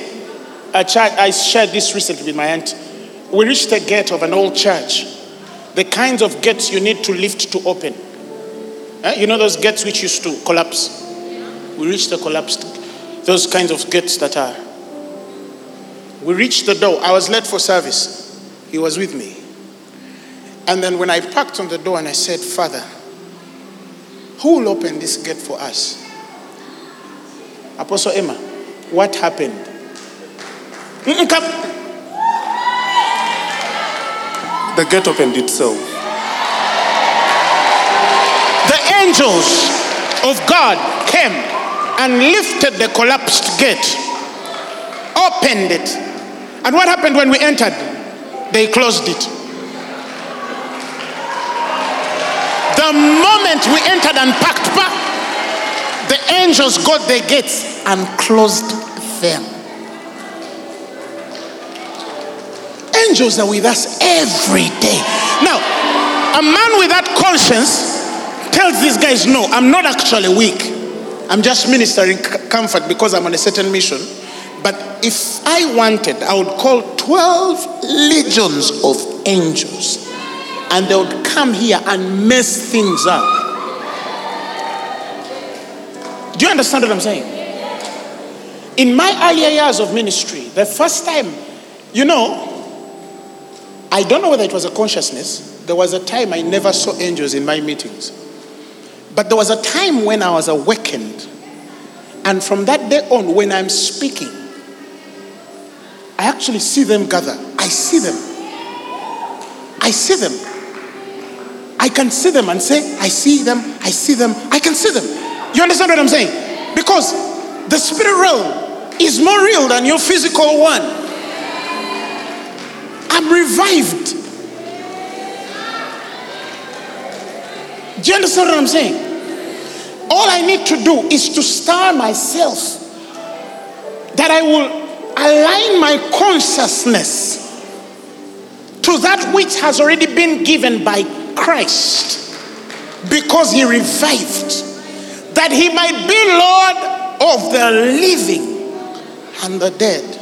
A church, I shared this recently with my aunt. We reached a gate of an old church. The kinds of gates you need to lift to open. Eh, You know those gates which used to collapse? We reached the collapsed, those kinds of gates that are. We reached the door. I was late for service. He was with me. And then when I parked on the door and I said, Father, who will open this gate for us? Apostle Emma, what happened? Mm-mm, come. The gate opened itself. The angels of God came and lifted the collapsed gate, opened it. And what happened when we entered? They closed it. The moment we entered and packed back, the angels got the gates and closed them. Angels are with us every day. Now, a man with that conscience tells these guys, No, I'm not actually weak. I'm just ministering comfort because I'm on a certain mission. But if I wanted, I would call 12 legions of angels and they would come here and mess things up. Do you understand what I'm saying? In my earlier years of ministry, the first time, you know, I don't know whether it was a consciousness. There was a time I never saw angels in my meetings. But there was a time when I was awakened. And from that day on, when I'm speaking, I actually see them gather. I see them. I see them. I can see them and say, I see them, I see them, I can see them. You understand what I'm saying? Because the spirit realm is more real than your physical one. I'm revived. Do you understand what I'm saying? All I need to do is to star myself that I will align my consciousness to that which has already been given by Christ because he revived, that he might be Lord of the living and the dead.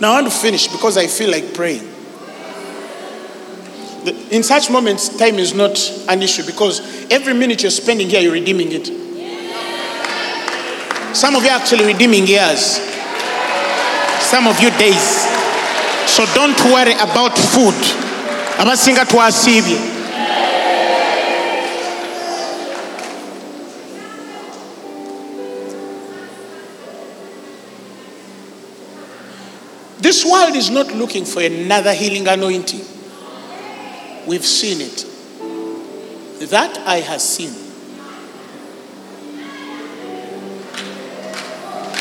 Now I want to finish because I feel like praying. In such moments, time is not an issue because every minute you're spending here, you're redeeming it. Some of you are actually redeeming years some of you days. So don't worry about food. abasinga twasiibye This world is not looking for another healing anointing. We've seen it. That I have seen.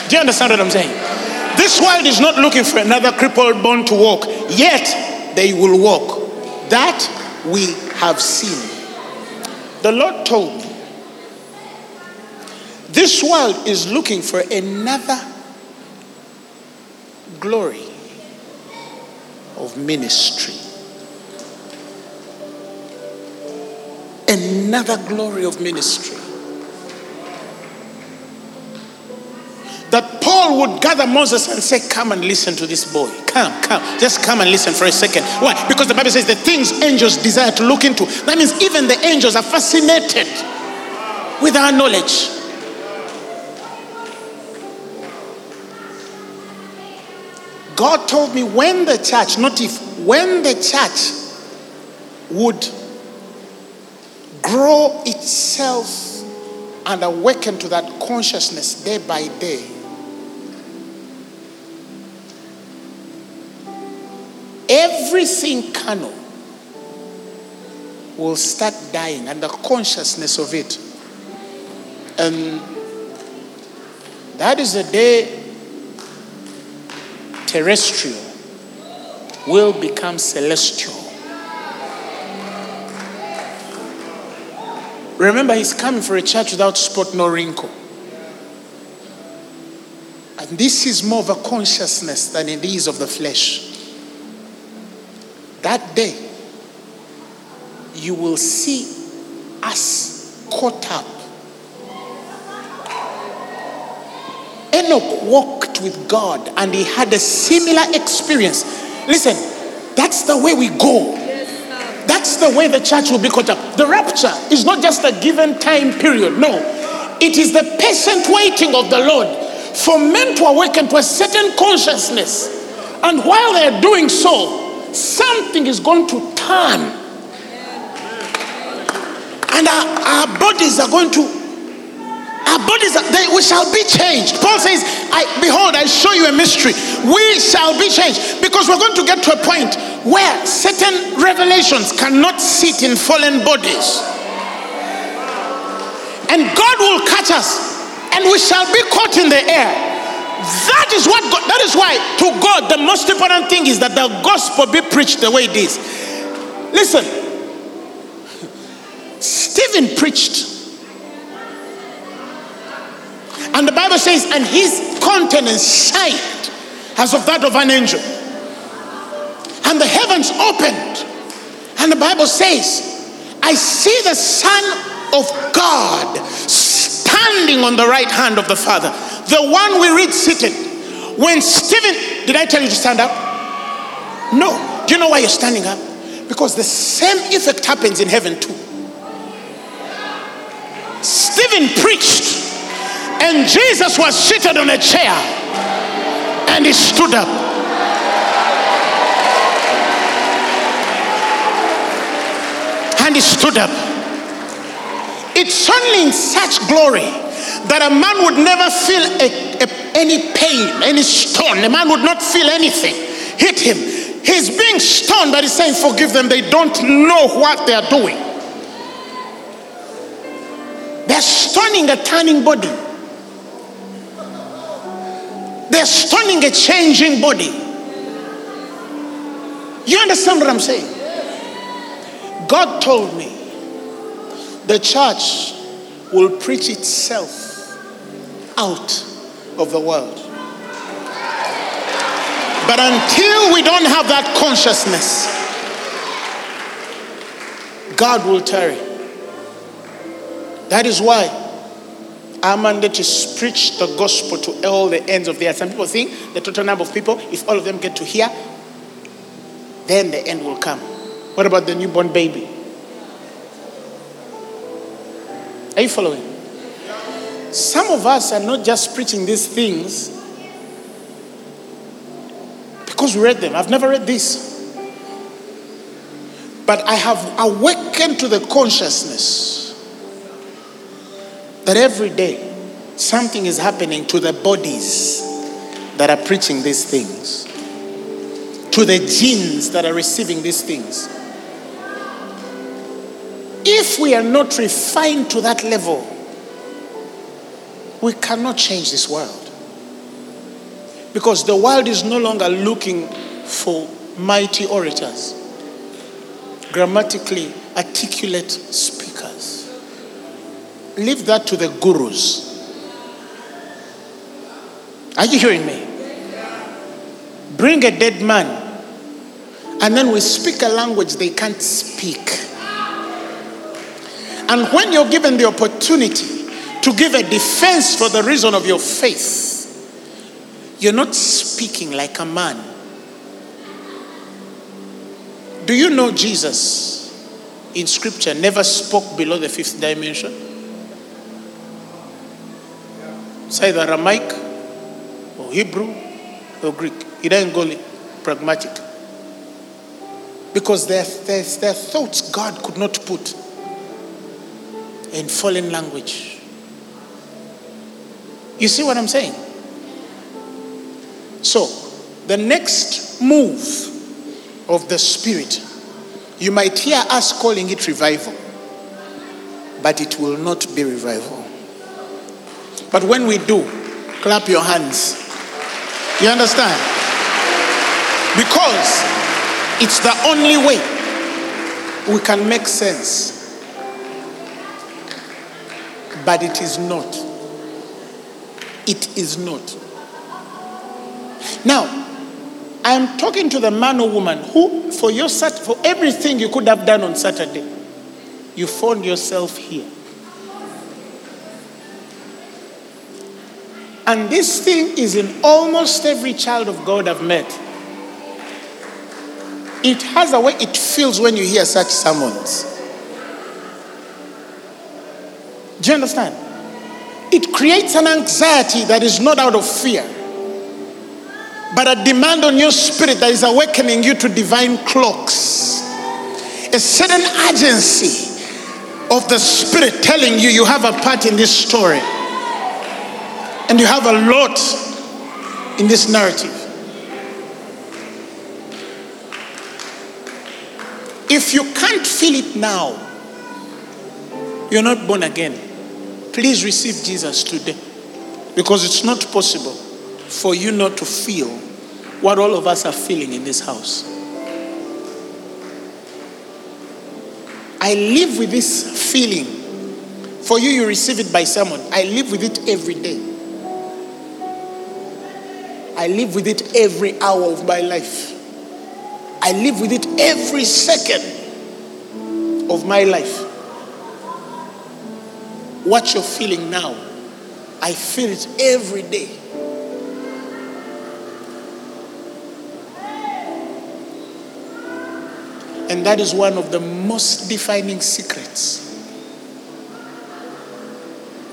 Do you understand what I'm saying? This world is not looking for another crippled born to walk, yet they will walk. That we have seen. The Lord told me this world is looking for another glory of ministry. Another glory of ministry. that Paul would gather Moses and say, Come and listen to this boy. Come, come. Just come and listen for a second. Why? Because the Bible says the things angels desire to look into. That means even the angels are fascinated with our knowledge. God told me when the church, not if, when the church would grow itself and awaken to that consciousness day by day everything carnal will start dying and the consciousness of it. And that is the day terrestrial will become celestial. Remember, he's coming for a church without spot nor wrinkle. And this is more of a consciousness than it is of the flesh that day, you will see us caught up. Enoch walked with God and he had a similar experience. Listen, that's the way we go. That's the way the church will be caught up. The rapture is not just a given time period. No, it is the patient waiting of the Lord for men to awaken to a certain consciousness. And while they're doing so, something is going to turn. And our, our bodies are going to, our bodies, they, we shall be changed. Paul says, I, Behold, I show you a mystery. We shall be changed because we're going to get to a point where certain revelations cannot sit in fallen bodies. And God will catch us and we shall be caught in the air. That is what God, that is why to God the most important thing is that the gospel be preached the way it is. Listen, Stephen preached. And the Bible says, and his countenance shined as of that of an angel. And the heavens opened. And the Bible says, I see the Son of God standing on the right hand of the Father. The one we read seated. When Stephen, did I tell you to stand up? No. Do you know why you're standing up? Because the same effect happens in heaven too. Stephen preached, and Jesus was seated on a chair, and he stood up. And he stood up. It's only in such glory that a man would never feel a, a, any pain, any stone. A man would not feel anything hit him. He's being stoned, but he's saying, Forgive them. They don't know what they are doing. They're stoning a turning body, they're stunning a changing body. You understand what I'm saying? God told me the church will preach itself out of the world. But until we don't have that consciousness, God will tarry. That is why our mandate is preach the gospel to all the ends of the earth. Some people think the total number of people, if all of them get to hear, then the end will come. What about the newborn baby? Are you following? Some of us are not just preaching these things because we read them. I've never read this. But I have awakened to the consciousness that every day something is happening to the bodies that are preaching these things, to the genes that are receiving these things. If we are not refined to that level, we cannot change this world. Because the world is no longer looking for mighty orators, grammatically articulate. Leave that to the gurus. Are you hearing me? Bring a dead man, and then we speak a language they can't speak. And when you're given the opportunity to give a defense for the reason of your faith, you're not speaking like a man. Do you know Jesus in scripture never spoke below the fifth dimension? It's either Aramaic or Hebrew or Greek. He didn't go pragmatic. Because there, there, there are thoughts God could not put in fallen language. You see what I'm saying? So, the next move of the Spirit, you might hear us calling it revival, but it will not be revival. But when we do, clap your hands. You understand? Because it's the only way we can make sense but it is not. It is not. Now, I am talking to the man or woman who, for your for everything you could have done on Saturday, you found yourself here. And this thing is in almost every child of God I've met. It has a way it feels when you hear such sermons. Do you understand? It creates an anxiety that is not out of fear, but a demand on your spirit that is awakening you to divine clocks. A certain urgency of the spirit telling you you have a part in this story and you have a lot in this narrative. If you can't feel it now, you're not born again. Please receive Jesus today. Because it's not possible for you not to feel what all of us are feeling in this house. I live with this feeling. For you, you receive it by someone. I live with it every day. I live with it every hour of my life. I live with it every second of my life what you're feeling now. I feel it every day. And that is one of the most defining secrets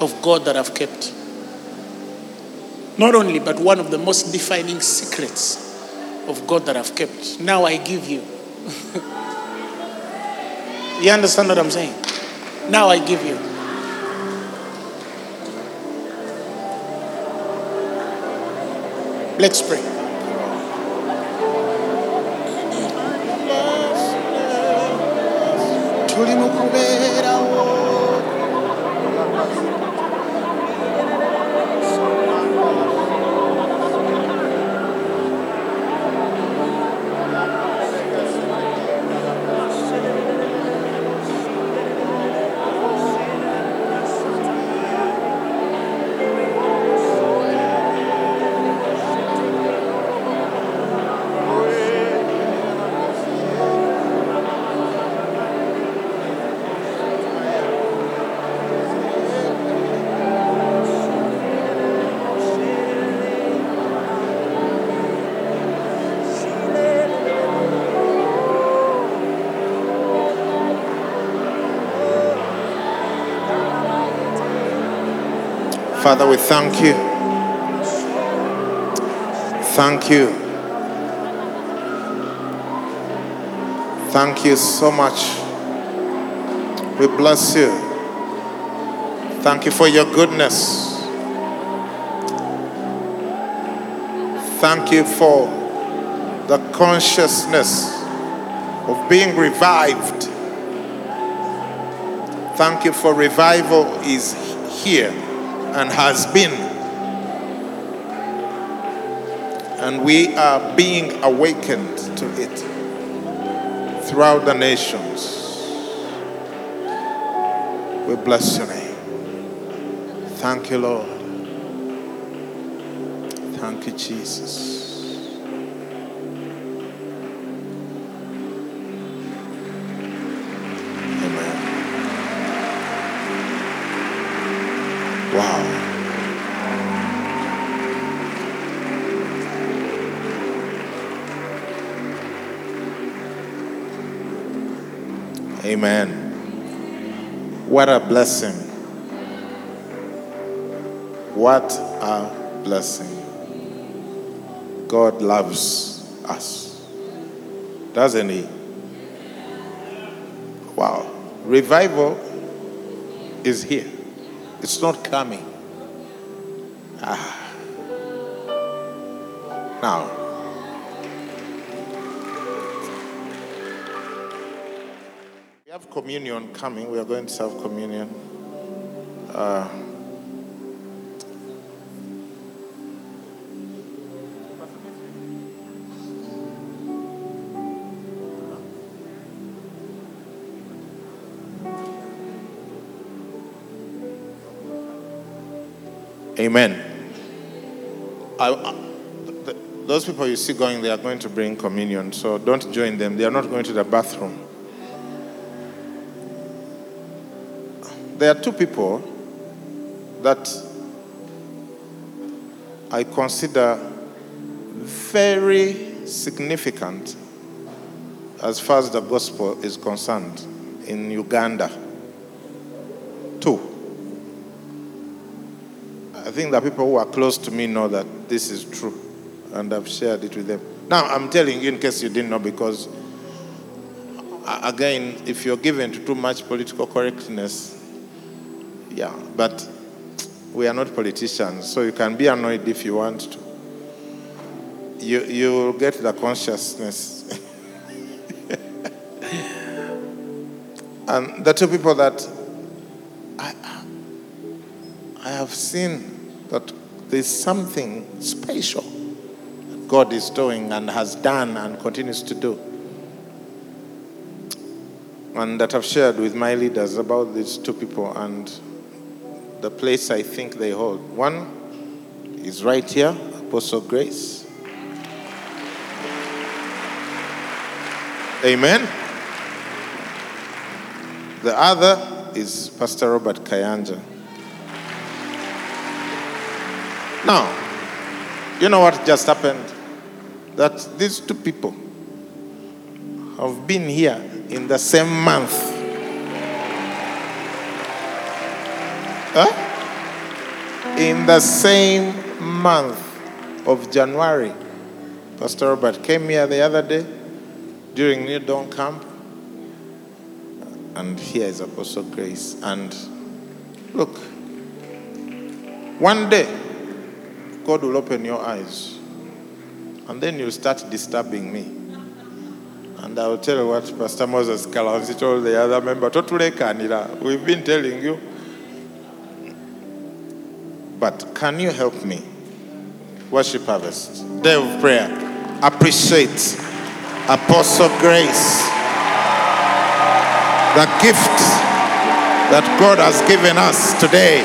of God that I've kept. Not only, but one of the most defining secrets of God that I've kept. Now I give you. you understand what I'm saying? Now I give you. Let's pray. Father, we thank you. Thank you. Thank you so much. We bless you. Thank you for your goodness. Thank you for the consciousness of being revived. Thank you for revival is here and has been. And we are being awakened to it throughout the nations. We bless your name. Thank you, Lord. Thank you, Jesus. Amen. What a blessing. What a blessing. God loves us. Doesn't He? Wow. Revival is here. It's not coming. Ah. Now, communion coming. We are going to serve communion. Uh, Amen. I, I, th- those people you see going, they are going to bring communion, so don't join them. They are not going to the bathroom. There are two people that I consider very significant as far as the gospel is concerned in Uganda. Two. I think that people who are close to me know that this is true, and I've shared it with them. Now, I'm telling you in case you didn't know, because again, if you're given to too much political correctness, yeah, but we are not politicians, so you can be annoyed if you want to. You you get the consciousness. and the two people that I, I have seen that there's something special God is doing and has done and continues to do. And that I've shared with my leaders about these two people and the place I think they hold. One is right here, Apostle Grace. Amen. The other is Pastor Robert Kayanja. Now, you know what just happened? That these two people have been here in the same month. Huh? In the same month of January. Pastor Robert came here the other day during New Dawn Camp. And here is Apostle Grace. And look, one day, God will open your eyes And then you'll start disturbing me. And I will tell you what Pastor Moses Kalanzi told the other member. "Totulekanira, We've been telling you. But can you help me? Worship harvest. Day of prayer. Appreciate Apostle Grace. The gift that God has given us today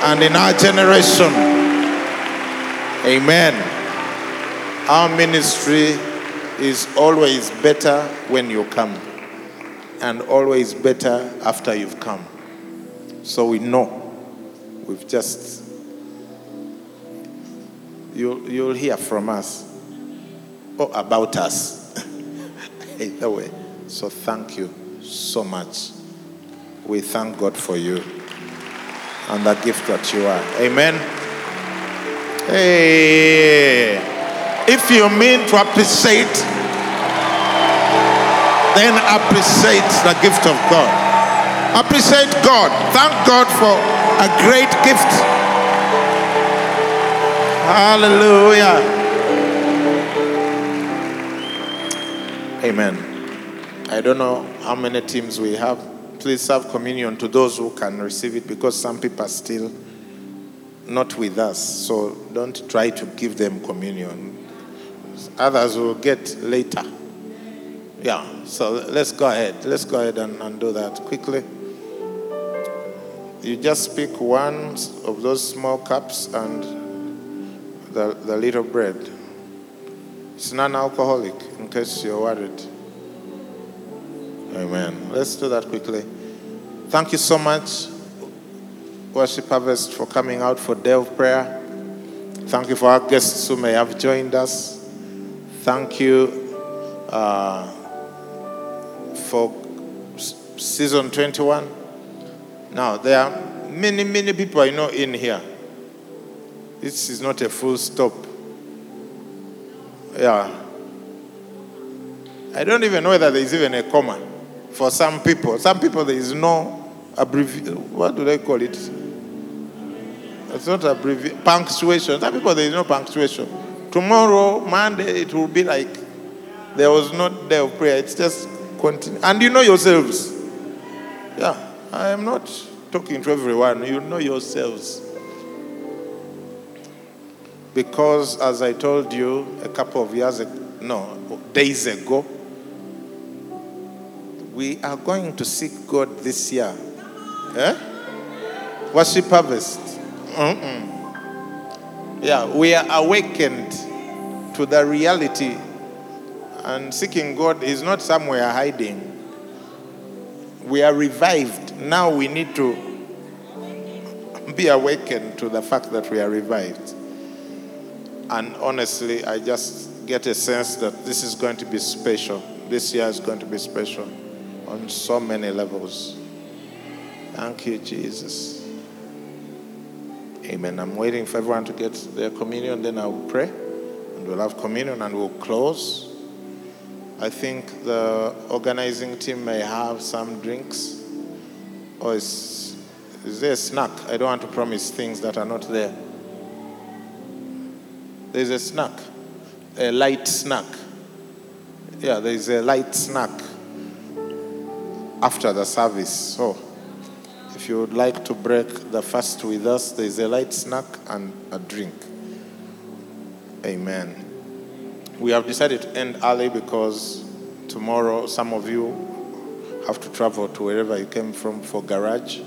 and in our generation. Amen. Our ministry is always better when you come and always better after you've come. So we know we've just, you'll, you'll hear from us or about us. Either way. So thank you so much. We thank God for you and the gift that you are. Amen. Hey. If you mean to appreciate, then appreciate the gift of God. Appreciate God. Thank God for a great gift. Hallelujah. Amen. I don't know how many teams we have. Please serve communion to those who can receive it because some people are still not with us. So don't try to give them communion. Others will get later. Yeah, so let's go ahead. Let's go ahead and, and do that quickly. You just pick one of those small cups and the, the little bread. It's non alcoholic, in case you're worried. Amen. Let's do that quickly. Thank you so much, Worship Harvest, for coming out for day of prayer. Thank you for our guests who may have joined us. Thank you uh, for season 21. Now, there are many, many people I know in here. This is not a full stop. Yeah. I don't even know whether there is even a comma for some people. Some people, there is no abbreviation. What do they call it? It's not abbreviation. Punctuation. Some people, there is no punctuation. Tomorrow, Monday, it will be like there was not day of prayer. It's just continue. And you know yourselves. Yeah. I am not talking to everyone. You know yourselves. Because, as I told you a couple of years ago, no, days ago, we are going to seek God this year. Eh? Worship harvest. Mm-mm. Yeah, we are awakened to the reality. And seeking God is not somewhere hiding. We are revived. Now we need to be awakened to the fact that we are revived. And honestly, I just get a sense that this is going to be special. This year is going to be special on so many levels. Thank you, Jesus. Amen. I'm waiting for everyone to get their communion, then I will pray. And we'll have communion and we'll close. I think the organizing team may have some drinks. Or is, is there a snack? I don't want to promise things that are not there. There's a snack, a light snack. Yeah, there's a light snack after the service. So, if you would like to break the fast with us, there's a light snack and a drink. Amen. We have decided to end early because tomorrow some of you have to travel to wherever you came from for garage.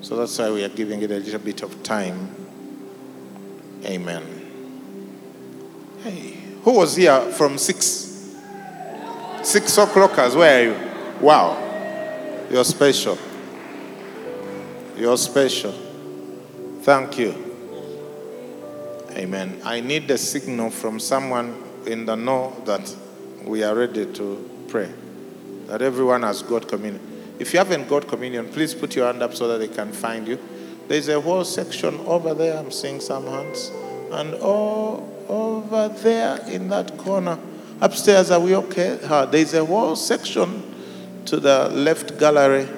So that's why we are giving it a little bit of time. Amen. Hey, who was here from six? Six o'clockers, where are you? Wow. You're special. You're special. Thank you. Amen. I need a signal from someone in the know that we are ready to pray. That everyone has got communion. If you haven't got communion, please put your hand up so that they can find you. There's a whole section over there. I'm seeing some hands. And all over there in that corner. Upstairs, are we okay? There's a whole section to the left gallery.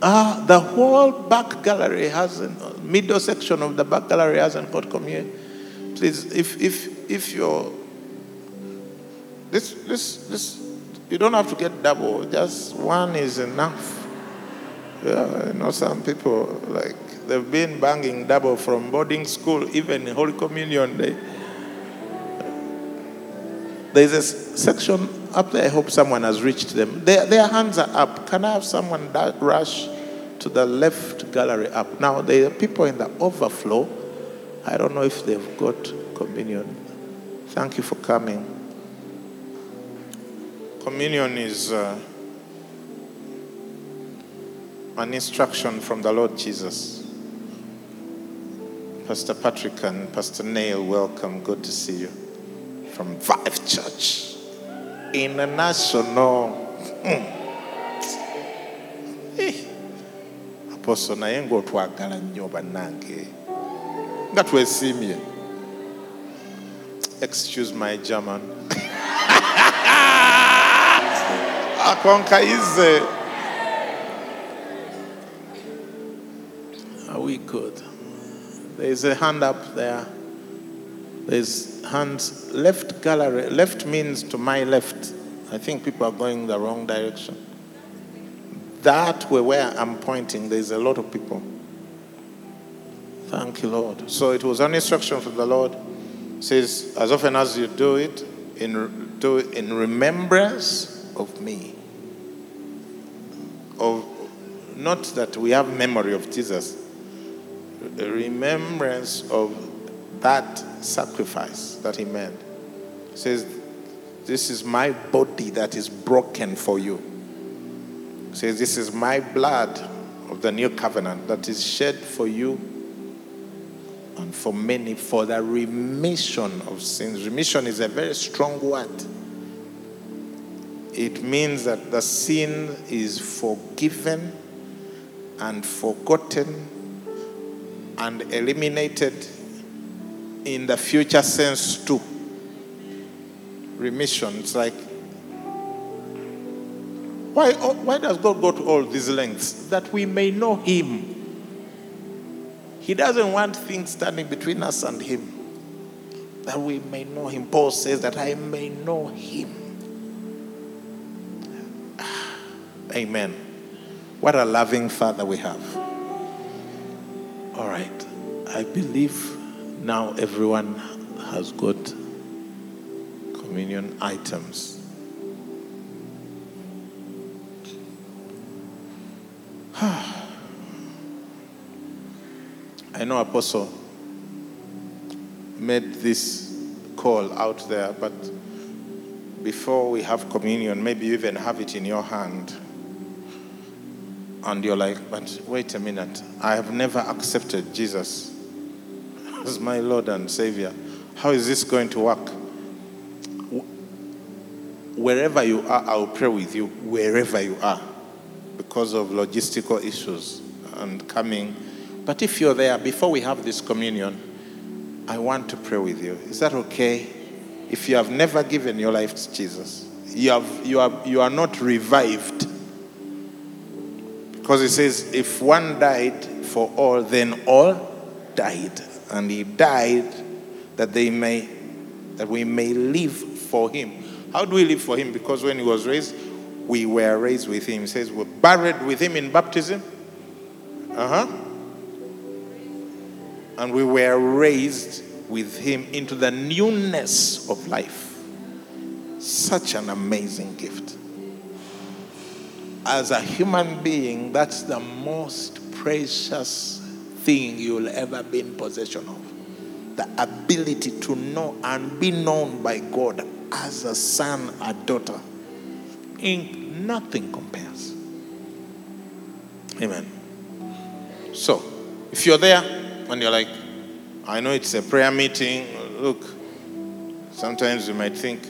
Ah, the whole back gallery hasn't, middle section of the back gallery hasn't got communion. Please, if if if you're this this this you don't have to get double, just one is enough. Yeah, you know some people like they've been banging double from boarding school, even Holy Communion Day. There's a section up there. I hope someone has reached them. Their, their hands are up. Can I have someone rush to the left gallery up? Now, there are people in the overflow. I don't know if they've got communion. Thank you for coming. Communion is uh, an instruction from the Lord Jesus. Pastor Patrick and Pastor Neil, welcome. Good to see you from Vive Church International. Hmm. Eh. Apostle naye ng'otwagala nnyo bannange nga twesiimye excuse my german akonkayize there's a hand up there there's hands left gallery. Left means to my left. I think people are going the wrong direction. That way where I'm pointing, there's a lot of people. Thank you, Lord. So it was an instruction from the Lord. It says, as often as you do it, in, do it in remembrance of me. Of not that we have memory of Jesus, remembrance of that sacrifice that he made. He says, This is my body that is broken for you. He says, This is my blood of the new covenant that is shed for you and for many for the remission of sins. Remission is a very strong word. It means that the sin is forgiven and forgotten and eliminated in the future sense too. Remission. It's like, why, oh, why does God go to all these lengths? That we may know Him. He doesn't want things standing between us and Him. That we may know Him. Paul says that I may know Him. Amen. What a loving Father we have. All right. I believe now everyone has got communion items. I know Apostle made this call out there, but before we have communion, maybe you even have it in your hand. And you're like, but wait a minute, I have never accepted Jesus as my Lord and Savior. How is this going to work? Wherever you are, I'll pray with you, wherever you are, because of logistical issues and coming. But if you're there, before we have this communion, I want to pray with you. Is that okay? If you have never given your life to Jesus, you, have, you, are, you are not revived. Because it says, if one died for all, then all died and he died that they may that we may live for him. How do we live for him? Because when he was raised, we were raised with him. He says we're buried with him in baptism. Uh-huh. And we were raised with him into the newness of life. Such an amazing gift. As a human being, that's the most precious thing you'll ever be in possession of. The ability to know and be known by God as a son, a daughter. In nothing compares. Amen. So, if you're there and you're like, I know it's a prayer meeting, look, sometimes you might think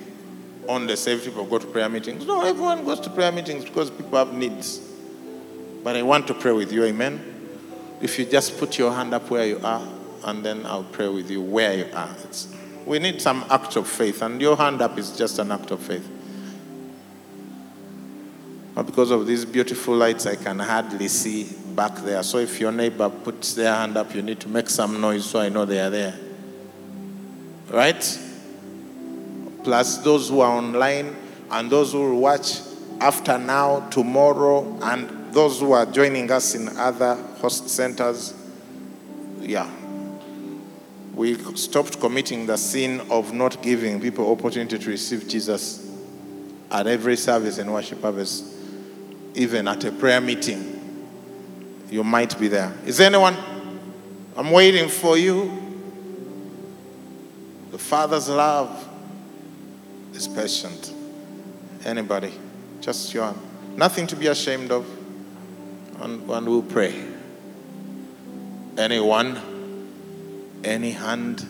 only saved people go to prayer meetings. No, everyone goes to prayer meetings because people have needs. But I want to pray with you, amen. If you just put your hand up where you are, and then I'll pray with you where you are. It's, we need some act of faith, and your hand up is just an act of faith. But because of these beautiful lights, I can hardly see back there. So if your neighbor puts their hand up, you need to make some noise so I know they are there. right? Plus those who are online and those who will watch after now, tomorrow, and those who are joining us in other host centers. Yeah. We stopped committing the sin of not giving people opportunity to receive Jesus at every service and worship service, even at a prayer meeting. You might be there. Is there anyone? I'm waiting for you. The Father's love is patient. Anybody? Just your hand. Nothing to be ashamed of. And, and we'll pray. Anyone? Any hand?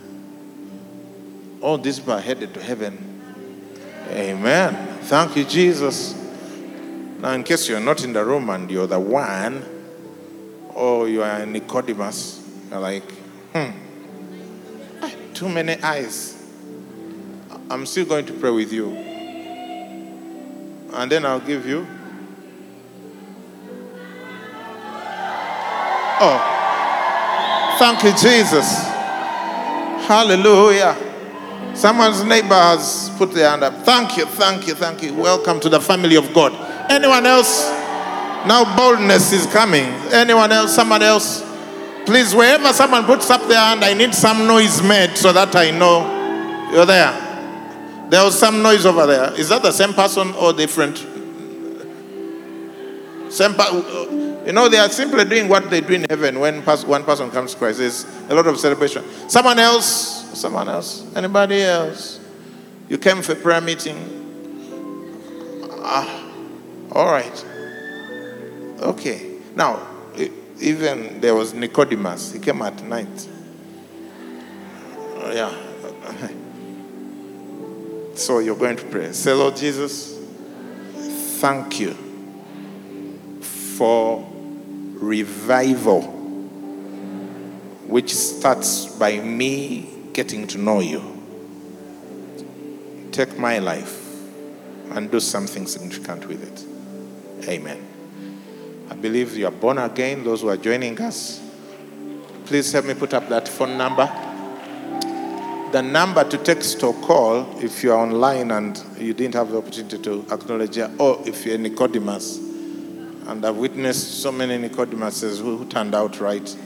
All these people are headed to heaven. Amen. Thank you, Jesus. Now, in case you're not in the room and you're the one, or you are Nicodemus, you're like, hmm, too many eyes. I'm still going to pray with you. And then I'll give you. Oh, thank you, Jesus. Hallelujah. Someone's neighbor has put their hand up. Thank you, thank you, thank you. Welcome to the family of God. Anyone else? Now boldness is coming. Anyone else? Someone else? Please, wherever someone puts up their hand, I need some noise made so that I know you're there. There was some noise over there. Is that the same person or different? Same pa- you know, they are simply doing what they do in heaven when one person comes to Christ. There's a lot of celebration. Someone else? Someone else? Anybody else? You came for a prayer meeting? Ah, all right. Okay. Now, even there was Nicodemus. He came at night. yeah. So you're going to pray. Say, Lord Jesus, thank you for revival, which starts by me getting to know you. Take my life and do something significant with it. Amen. I believe you are born again, those who are joining us. Please help me put up that phone number the number to text or call if you're online and you didn't have the opportunity to acknowledge or if you're Nicodemus. And I've witnessed so many Nicodemuses who, who turned out right.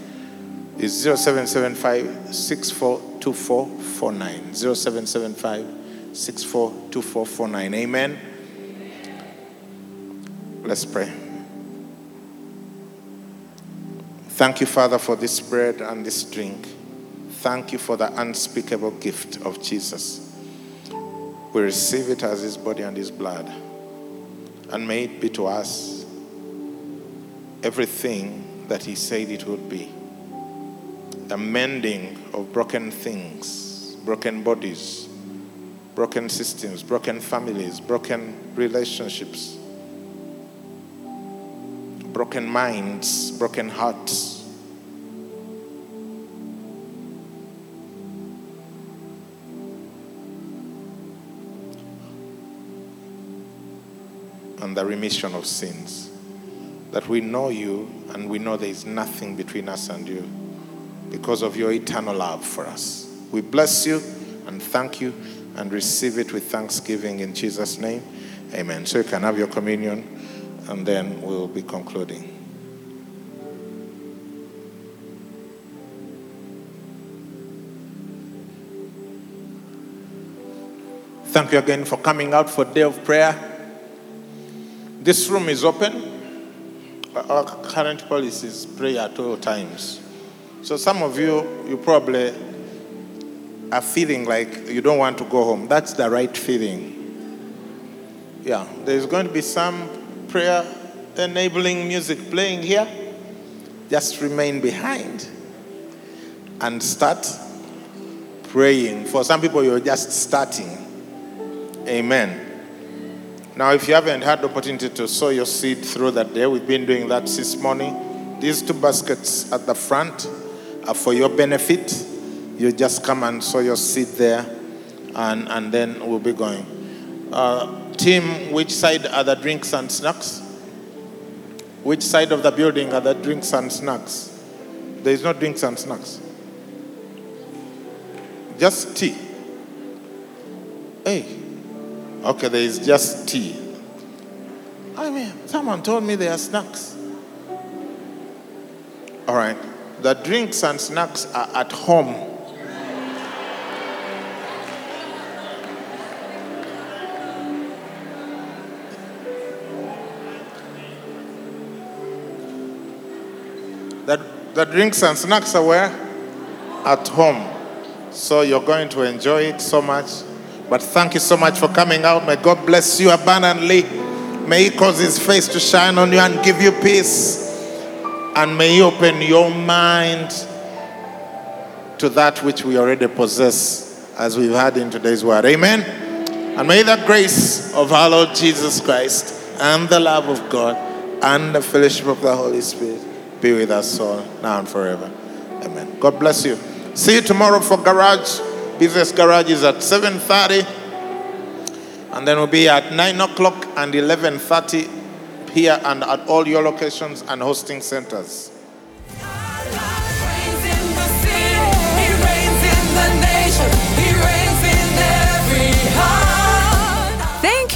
Is 0775 642449. 0775 642449. Amen. Let's pray. Thank you, Father, for this bread and this drink. Thank you for the unspeakable gift of Jesus. We receive it as his body and his blood. And may it be to us everything that he said it would be the mending of broken things, broken bodies, broken systems, broken families, broken relationships, broken minds, broken hearts and the remission of sins. That we know you and we know there is nothing between us and you because of your eternal love for us. We bless you and thank you and receive it with thanksgiving in Jesus' name. Amen. So you can have your communion and then we'll be concluding. Thank you again for coming out for day of prayer. This room is open. Our current policy is pray at all times. So some of you, you probably are feeling like you don't want to go home. That's the right feeling. Yeah, there's going to be some prayer enabling music playing here. Just remain behind and start praying. For some people, you're just starting. Amen. Now, if you haven't had the opportunity to sow your seed through that day, we've been doing that since morning. These two baskets at the front are for your benefit. You just come and sow your seed there, and, and then we'll be going. Uh, team, which side are the drinks and snacks? Which side of the building are the drinks and snacks? There is no drinks and snacks. Just tea. Hey, okay, there is just tea. I mean, someone told me there are snacks. All right, the drinks and snacks are at home. The, the drinks and snacks are where? At home. So you're going to enjoy it so much. But thank you so much for coming out. May God bless you abundantly. May He cause His face to shine on you and give you peace. And may He open your mind to that which we already possess, as we've had in today's word. Amen. And may the grace of our Lord Jesus Christ and the love of God and the fellowship of the Holy Spirit be with us all now and forever. Amen. God bless you. See you tomorrow for garage. Business garage is at 7:30, and then we'll be at 9 o'clock and 11:30 here and at all your locations and hosting centers. He reigns in every heart.